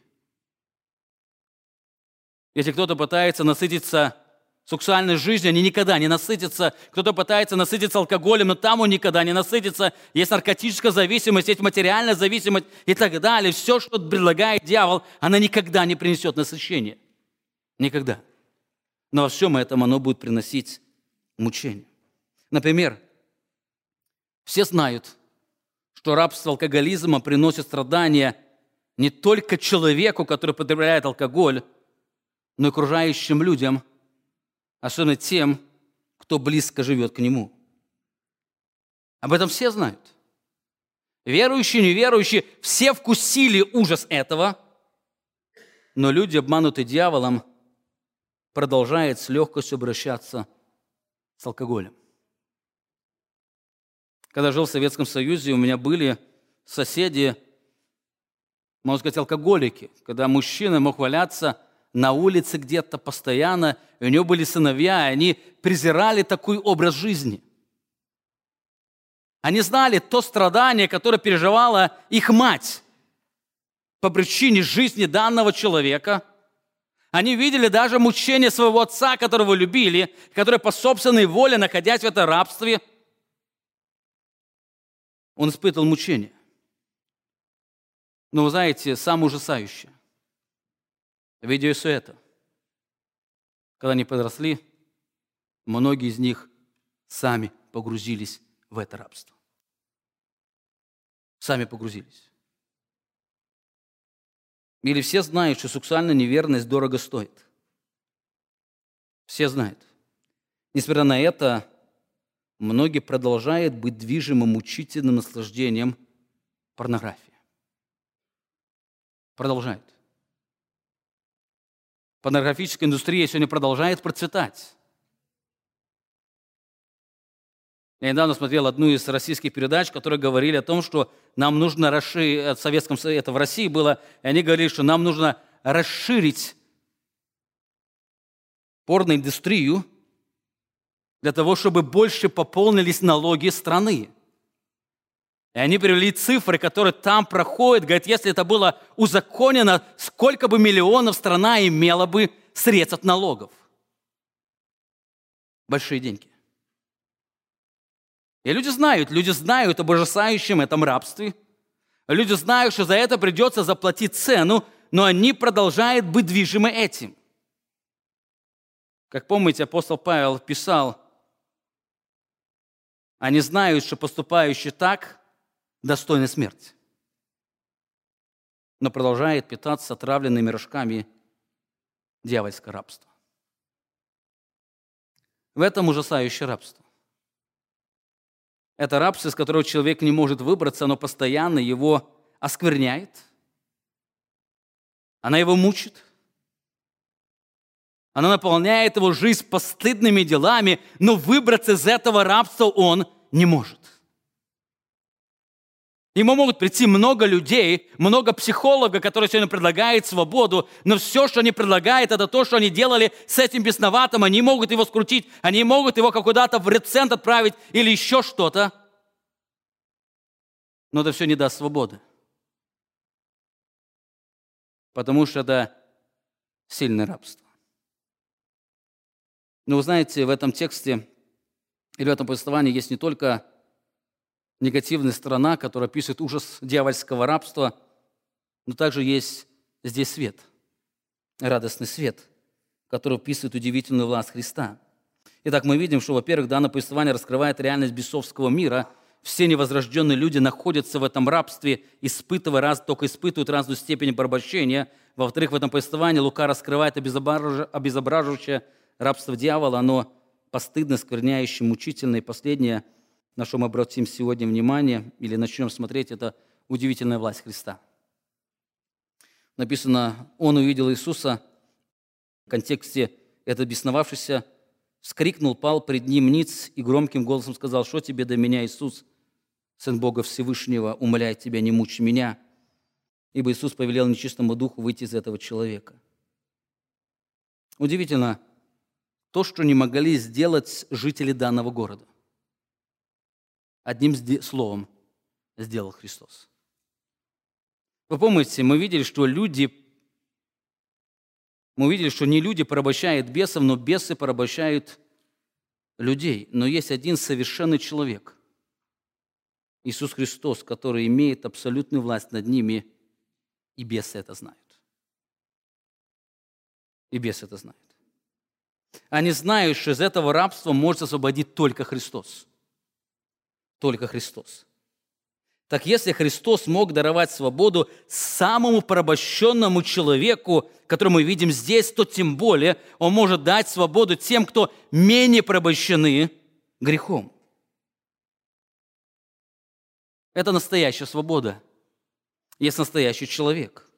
Если кто-то пытается насытиться сексуальной жизнью, они никогда не насытятся. Кто-то пытается насытиться алкоголем, но там он никогда не насытится. Есть наркотическая зависимость, есть материальная зависимость и так далее. Все, что предлагает дьявол, она никогда не принесет насыщения. Никогда. Но во всем этом оно будет приносить мучение. Например, все знают, что рабство алкоголизма приносит страдания не только человеку, который потребляет алкоголь, но и окружающим людям – особенно тем, кто близко живет к Нему. Об этом все знают. Верующие, неверующие, все вкусили ужас этого, но люди, обманутые дьяволом, продолжают с легкостью обращаться с алкоголем. Когда жил в Советском Союзе, у меня были соседи, можно сказать, алкоголики, когда мужчина мог валяться – на улице где-то постоянно, и у него были сыновья, и они презирали такой образ жизни. Они знали то страдание, которое переживала их мать по причине жизни данного человека. Они видели даже мучение своего отца, которого любили, который по собственной воле, находясь в этом рабстве, он испытывал мучение. Но вы знаете, самое ужасающее видя все это. Когда они подросли, многие из них сами погрузились в это рабство. Сами погрузились. Или все знают, что сексуальная неверность дорого стоит. Все знают. Несмотря на это, многие продолжают быть движимым мучительным наслаждением порнографии. Продолжают. Порнографическая индустрия сегодня продолжает процветать. Я недавно смотрел одну из российских передач, которые говорили о том, что нам нужно расширить, в Советском Союзе, это в России было, и они говорили, что нам нужно расширить порноиндустрию для того, чтобы больше пополнились налоги страны. И они привели цифры, которые там проходят. Говорят, если это было узаконено, сколько бы миллионов страна имела бы средств от налогов. Большие деньги. И люди знают, люди знают об ужасающем этом рабстве. Люди знают, что за это придется заплатить цену, но они продолжают быть движимы этим. Как помните, апостол Павел писал, они знают, что поступающие так – достойны смерти, но продолжает питаться отравленными рожками дьявольское рабство. В этом ужасающее рабство. Это рабство, из которого человек не может выбраться, оно постоянно его оскверняет, она его мучит, она наполняет его жизнь постыдными делами, но выбраться из этого рабства он не может. Ему могут прийти много людей, много психологов, которые сегодня предлагают свободу, но все, что они предлагают, это то, что они делали с этим бесноватым. Они могут его скрутить, они могут его куда-то в рецент отправить или еще что-то. Но это все не даст свободы. Потому что это сильное рабство. Но вы знаете, в этом тексте или в этом повествовании есть не только негативная сторона, которая описывает ужас дьявольского рабства, но также есть здесь свет, радостный свет. который описывает удивительную власть Христа. Итак, мы видим, что, во-первых, данное повествование раскрывает реальность бесовского мира. Все невозрожденные люди находятся в этом рабстве, испытывая раз, только испытывают разную степень порабощения. Во-вторых, в этом повествовании Лука раскрывает обезображивающее рабство дьявола. Оно постыдно, скверняющее, мучительное. И последнее, на что мы обратим сегодня внимание, или начнем смотреть, это удивительная власть Христа. Написано, он увидел Иисуса, в контексте этот бесновавшийся вскрикнул, пал пред ним ниц и громким голосом сказал, что тебе до меня, Иисус, Сын Бога Всевышнего, умоляет тебя, не мучь меня. Ибо Иисус повелел нечистому духу выйти из этого человека. Удивительно то, что не могли сделать жители данного города. Одним словом сделал Христос. Вы помните, мы видели, что люди мы увидели, что не люди порабощают бесов, но бесы порабощают людей. Но есть один совершенный человек, Иисус Христос, который имеет абсолютную власть над ними, и бесы это знают. И бесы это знают. Они знают, что из этого рабства может освободить только Христос. Только Христос. Так если Христос мог даровать свободу самому порабощенному человеку, который мы видим здесь, то тем более Он может дать свободу тем, кто менее порабощены грехом. Это настоящая свобода. Есть настоящий человек –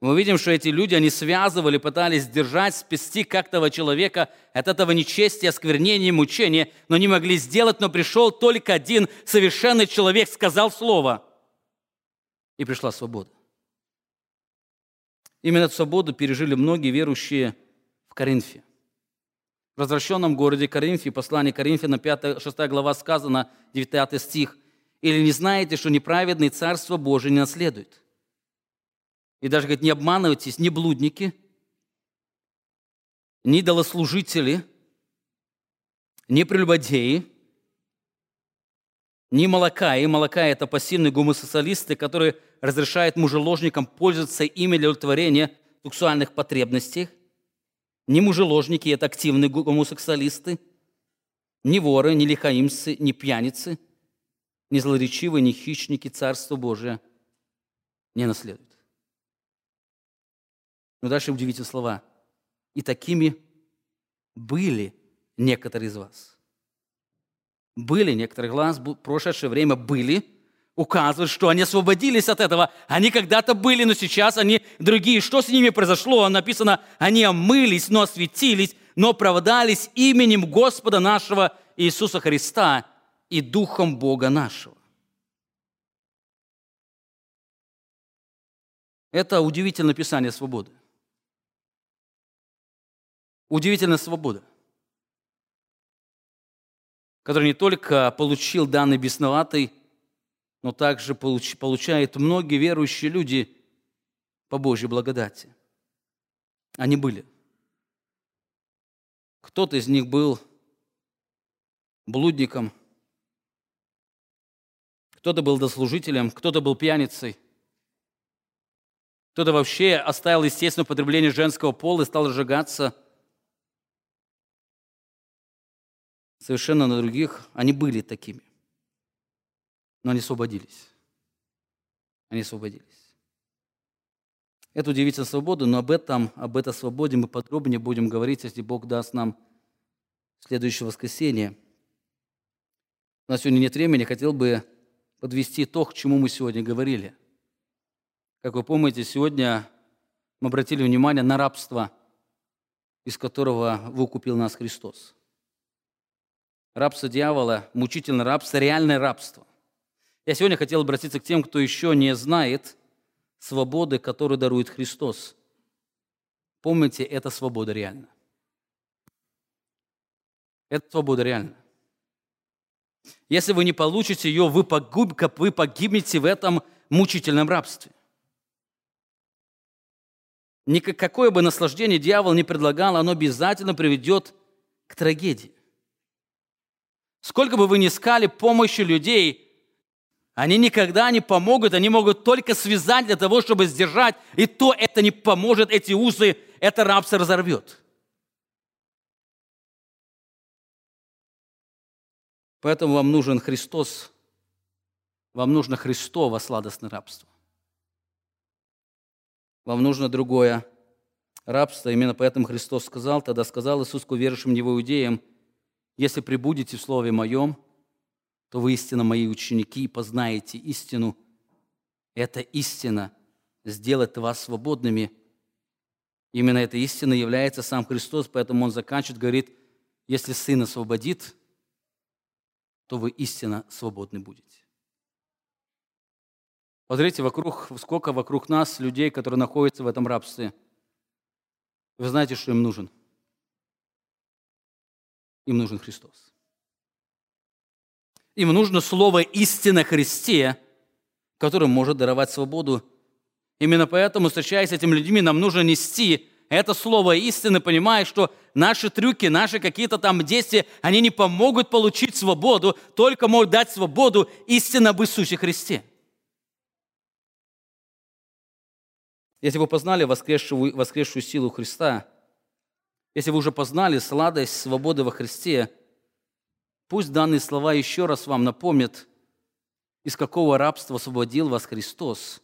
мы видим, что эти люди, они связывали, пытались держать, спасти как-то человека от этого нечестия, осквернения, мучения, но не могли сделать, но пришел только один совершенный человек, сказал слово, и пришла свобода. Именно эту свободу пережили многие верующие в Коринфе. В возвращенном городе Коринфе, послание Коринфянам, 5, 6 глава сказано, 9 стих, «Или не знаете, что неправедный Царство Божие не наследует?» И даже, говорит, не обманывайтесь, не блудники, не долослужители, не прелюбодеи, не молока. И молока – это пассивные гомосексуалисты, которые разрешают мужеложникам пользоваться ими для удовлетворения сексуальных потребностей. Не мужеложники – это активные гомосексуалисты. Не воры, не лихаимцы, не пьяницы, не злоречивые, не хищники Царство Божие не наследуют. Но дальше удивительные слова. И такими были некоторые из вас. Были некоторые вас, в прошедшее время были, указывают, что они освободились от этого. Они когда-то были, но сейчас они другие. Что с ними произошло? Написано, они омылись, но осветились, но оправдались именем Господа нашего Иисуса Христа и Духом Бога нашего. Это удивительное писание свободы. Удивительная свобода, который не только получил данный бесноватый, но также получ, получают многие верующие люди по Божьей благодати. Они были. Кто-то из них был блудником, кто-то был дослужителем, кто-то был пьяницей, кто-то вообще оставил естественное потребление женского пола и стал сжигаться – совершенно на других, они были такими. Но они освободились. Они освободились. Это удивительная свобода, но об этом, об этой свободе мы подробнее будем говорить, если Бог даст нам следующее воскресенье. У нас сегодня нет времени, хотел бы подвести то, к чему мы сегодня говорили. Как вы помните, сегодня мы обратили внимание на рабство, из которого выкупил нас Христос рабство дьявола, мучительное рабство, реальное рабство. Я сегодня хотел обратиться к тем, кто еще не знает свободы, которую дарует Христос. Помните, это свобода реальна. Это свобода реальна. Если вы не получите ее, вы, погуб, вы погибнете в этом мучительном рабстве. Никакое бы наслаждение дьявол не предлагал, оно обязательно приведет к трагедии. Сколько бы вы ни искали помощи людей, Они никогда не помогут, они могут только связать для того, чтобы сдержать, и то это не поможет, эти узы, это рабство разорвет. Поэтому вам нужен Христос, вам нужно Христово сладостное рабство. Вам нужно другое рабство. Именно поэтому Христос сказал, тогда сказал Иисус к уверовавшим Него иудеям, «Если прибудете в Слове Моем, то вы истинно Мои ученики и познаете истину. Эта истина сделает вас свободными». Именно эта истина является сам Христос, поэтому Он заканчивает, говорит, «Если Сын освободит, то вы истинно свободны будете». Посмотрите, вокруг, сколько вокруг нас людей, которые находятся в этом рабстве – вы знаете, что им нужен? Им нужен Христос. Им нужно слово истины Христе, которое может даровать свободу. Именно поэтому, встречаясь с этими людьми, нам нужно нести это слово истины, понимая, что наши трюки, наши какие-то там действия, они не помогут получить свободу, только могут дать свободу истина об Иисусе Христе. Если вы познали воскресшую, воскресшую силу Христа, если вы уже познали сладость свободы во Христе, пусть данные слова еще раз вам напомнят, из какого рабства освободил вас Христос.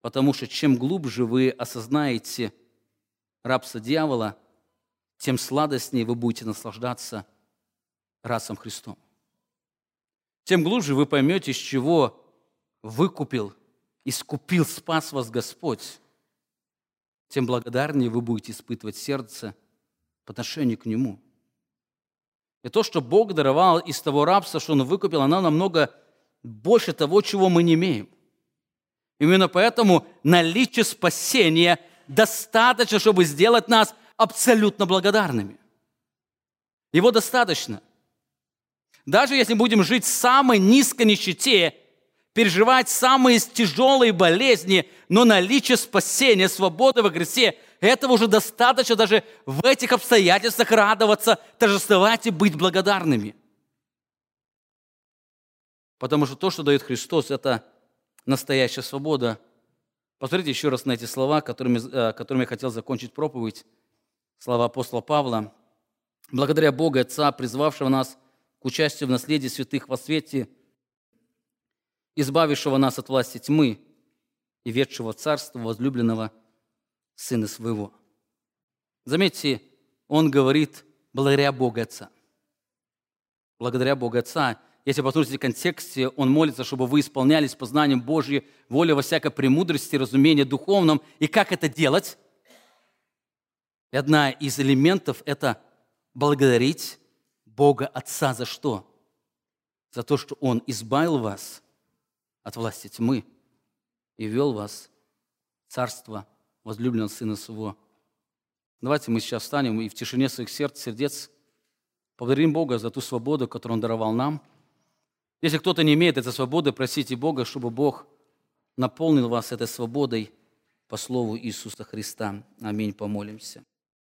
Потому что чем глубже вы осознаете рабство дьявола, тем сладостнее вы будете наслаждаться рабством Христом. Тем глубже вы поймете, с чего выкупил искупил, спас вас Господь, тем благодарнее вы будете испытывать сердце по отношению к Нему. И то, что Бог даровал из того рабства, что Он выкупил, оно намного больше того, чего мы не имеем. Именно поэтому наличие спасения достаточно, чтобы сделать нас абсолютно благодарными. Его достаточно. Даже если будем жить в самой низкой нищете, переживать самые тяжелые болезни, но наличие спасения, свободы во Христе, этого уже достаточно даже в этих обстоятельствах радоваться, торжествовать и быть благодарными. Потому что то, что дает Христос, это настоящая свобода. Посмотрите еще раз на эти слова, которыми, э, которыми я хотел закончить проповедь. Слова апостола Павла. «Благодаря Богу, Отца, призвавшего нас к участию в наследии святых во свете – избавившего нас от власти тьмы и ведшего царство возлюбленного Сына Своего. Заметьте, он говорит благодаря Богу Отца. Благодаря Богу Отца. Если посмотрите в контексте, он молится, чтобы вы исполнялись познанием Божьей воли во всякой премудрости, разумении духовном. И как это делать? И одна из элементов – это благодарить Бога Отца за что? За то, что Он избавил вас от власти тьмы и вел вас в царство возлюбленного Сына Своего. Давайте мы сейчас встанем и в тишине своих сердц, сердец поблагодарим Бога за ту свободу, которую Он даровал нам. Если кто-то не имеет этой свободы, просите Бога, чтобы Бог наполнил вас этой свободой по слову Иисуса Христа. Аминь. Помолимся.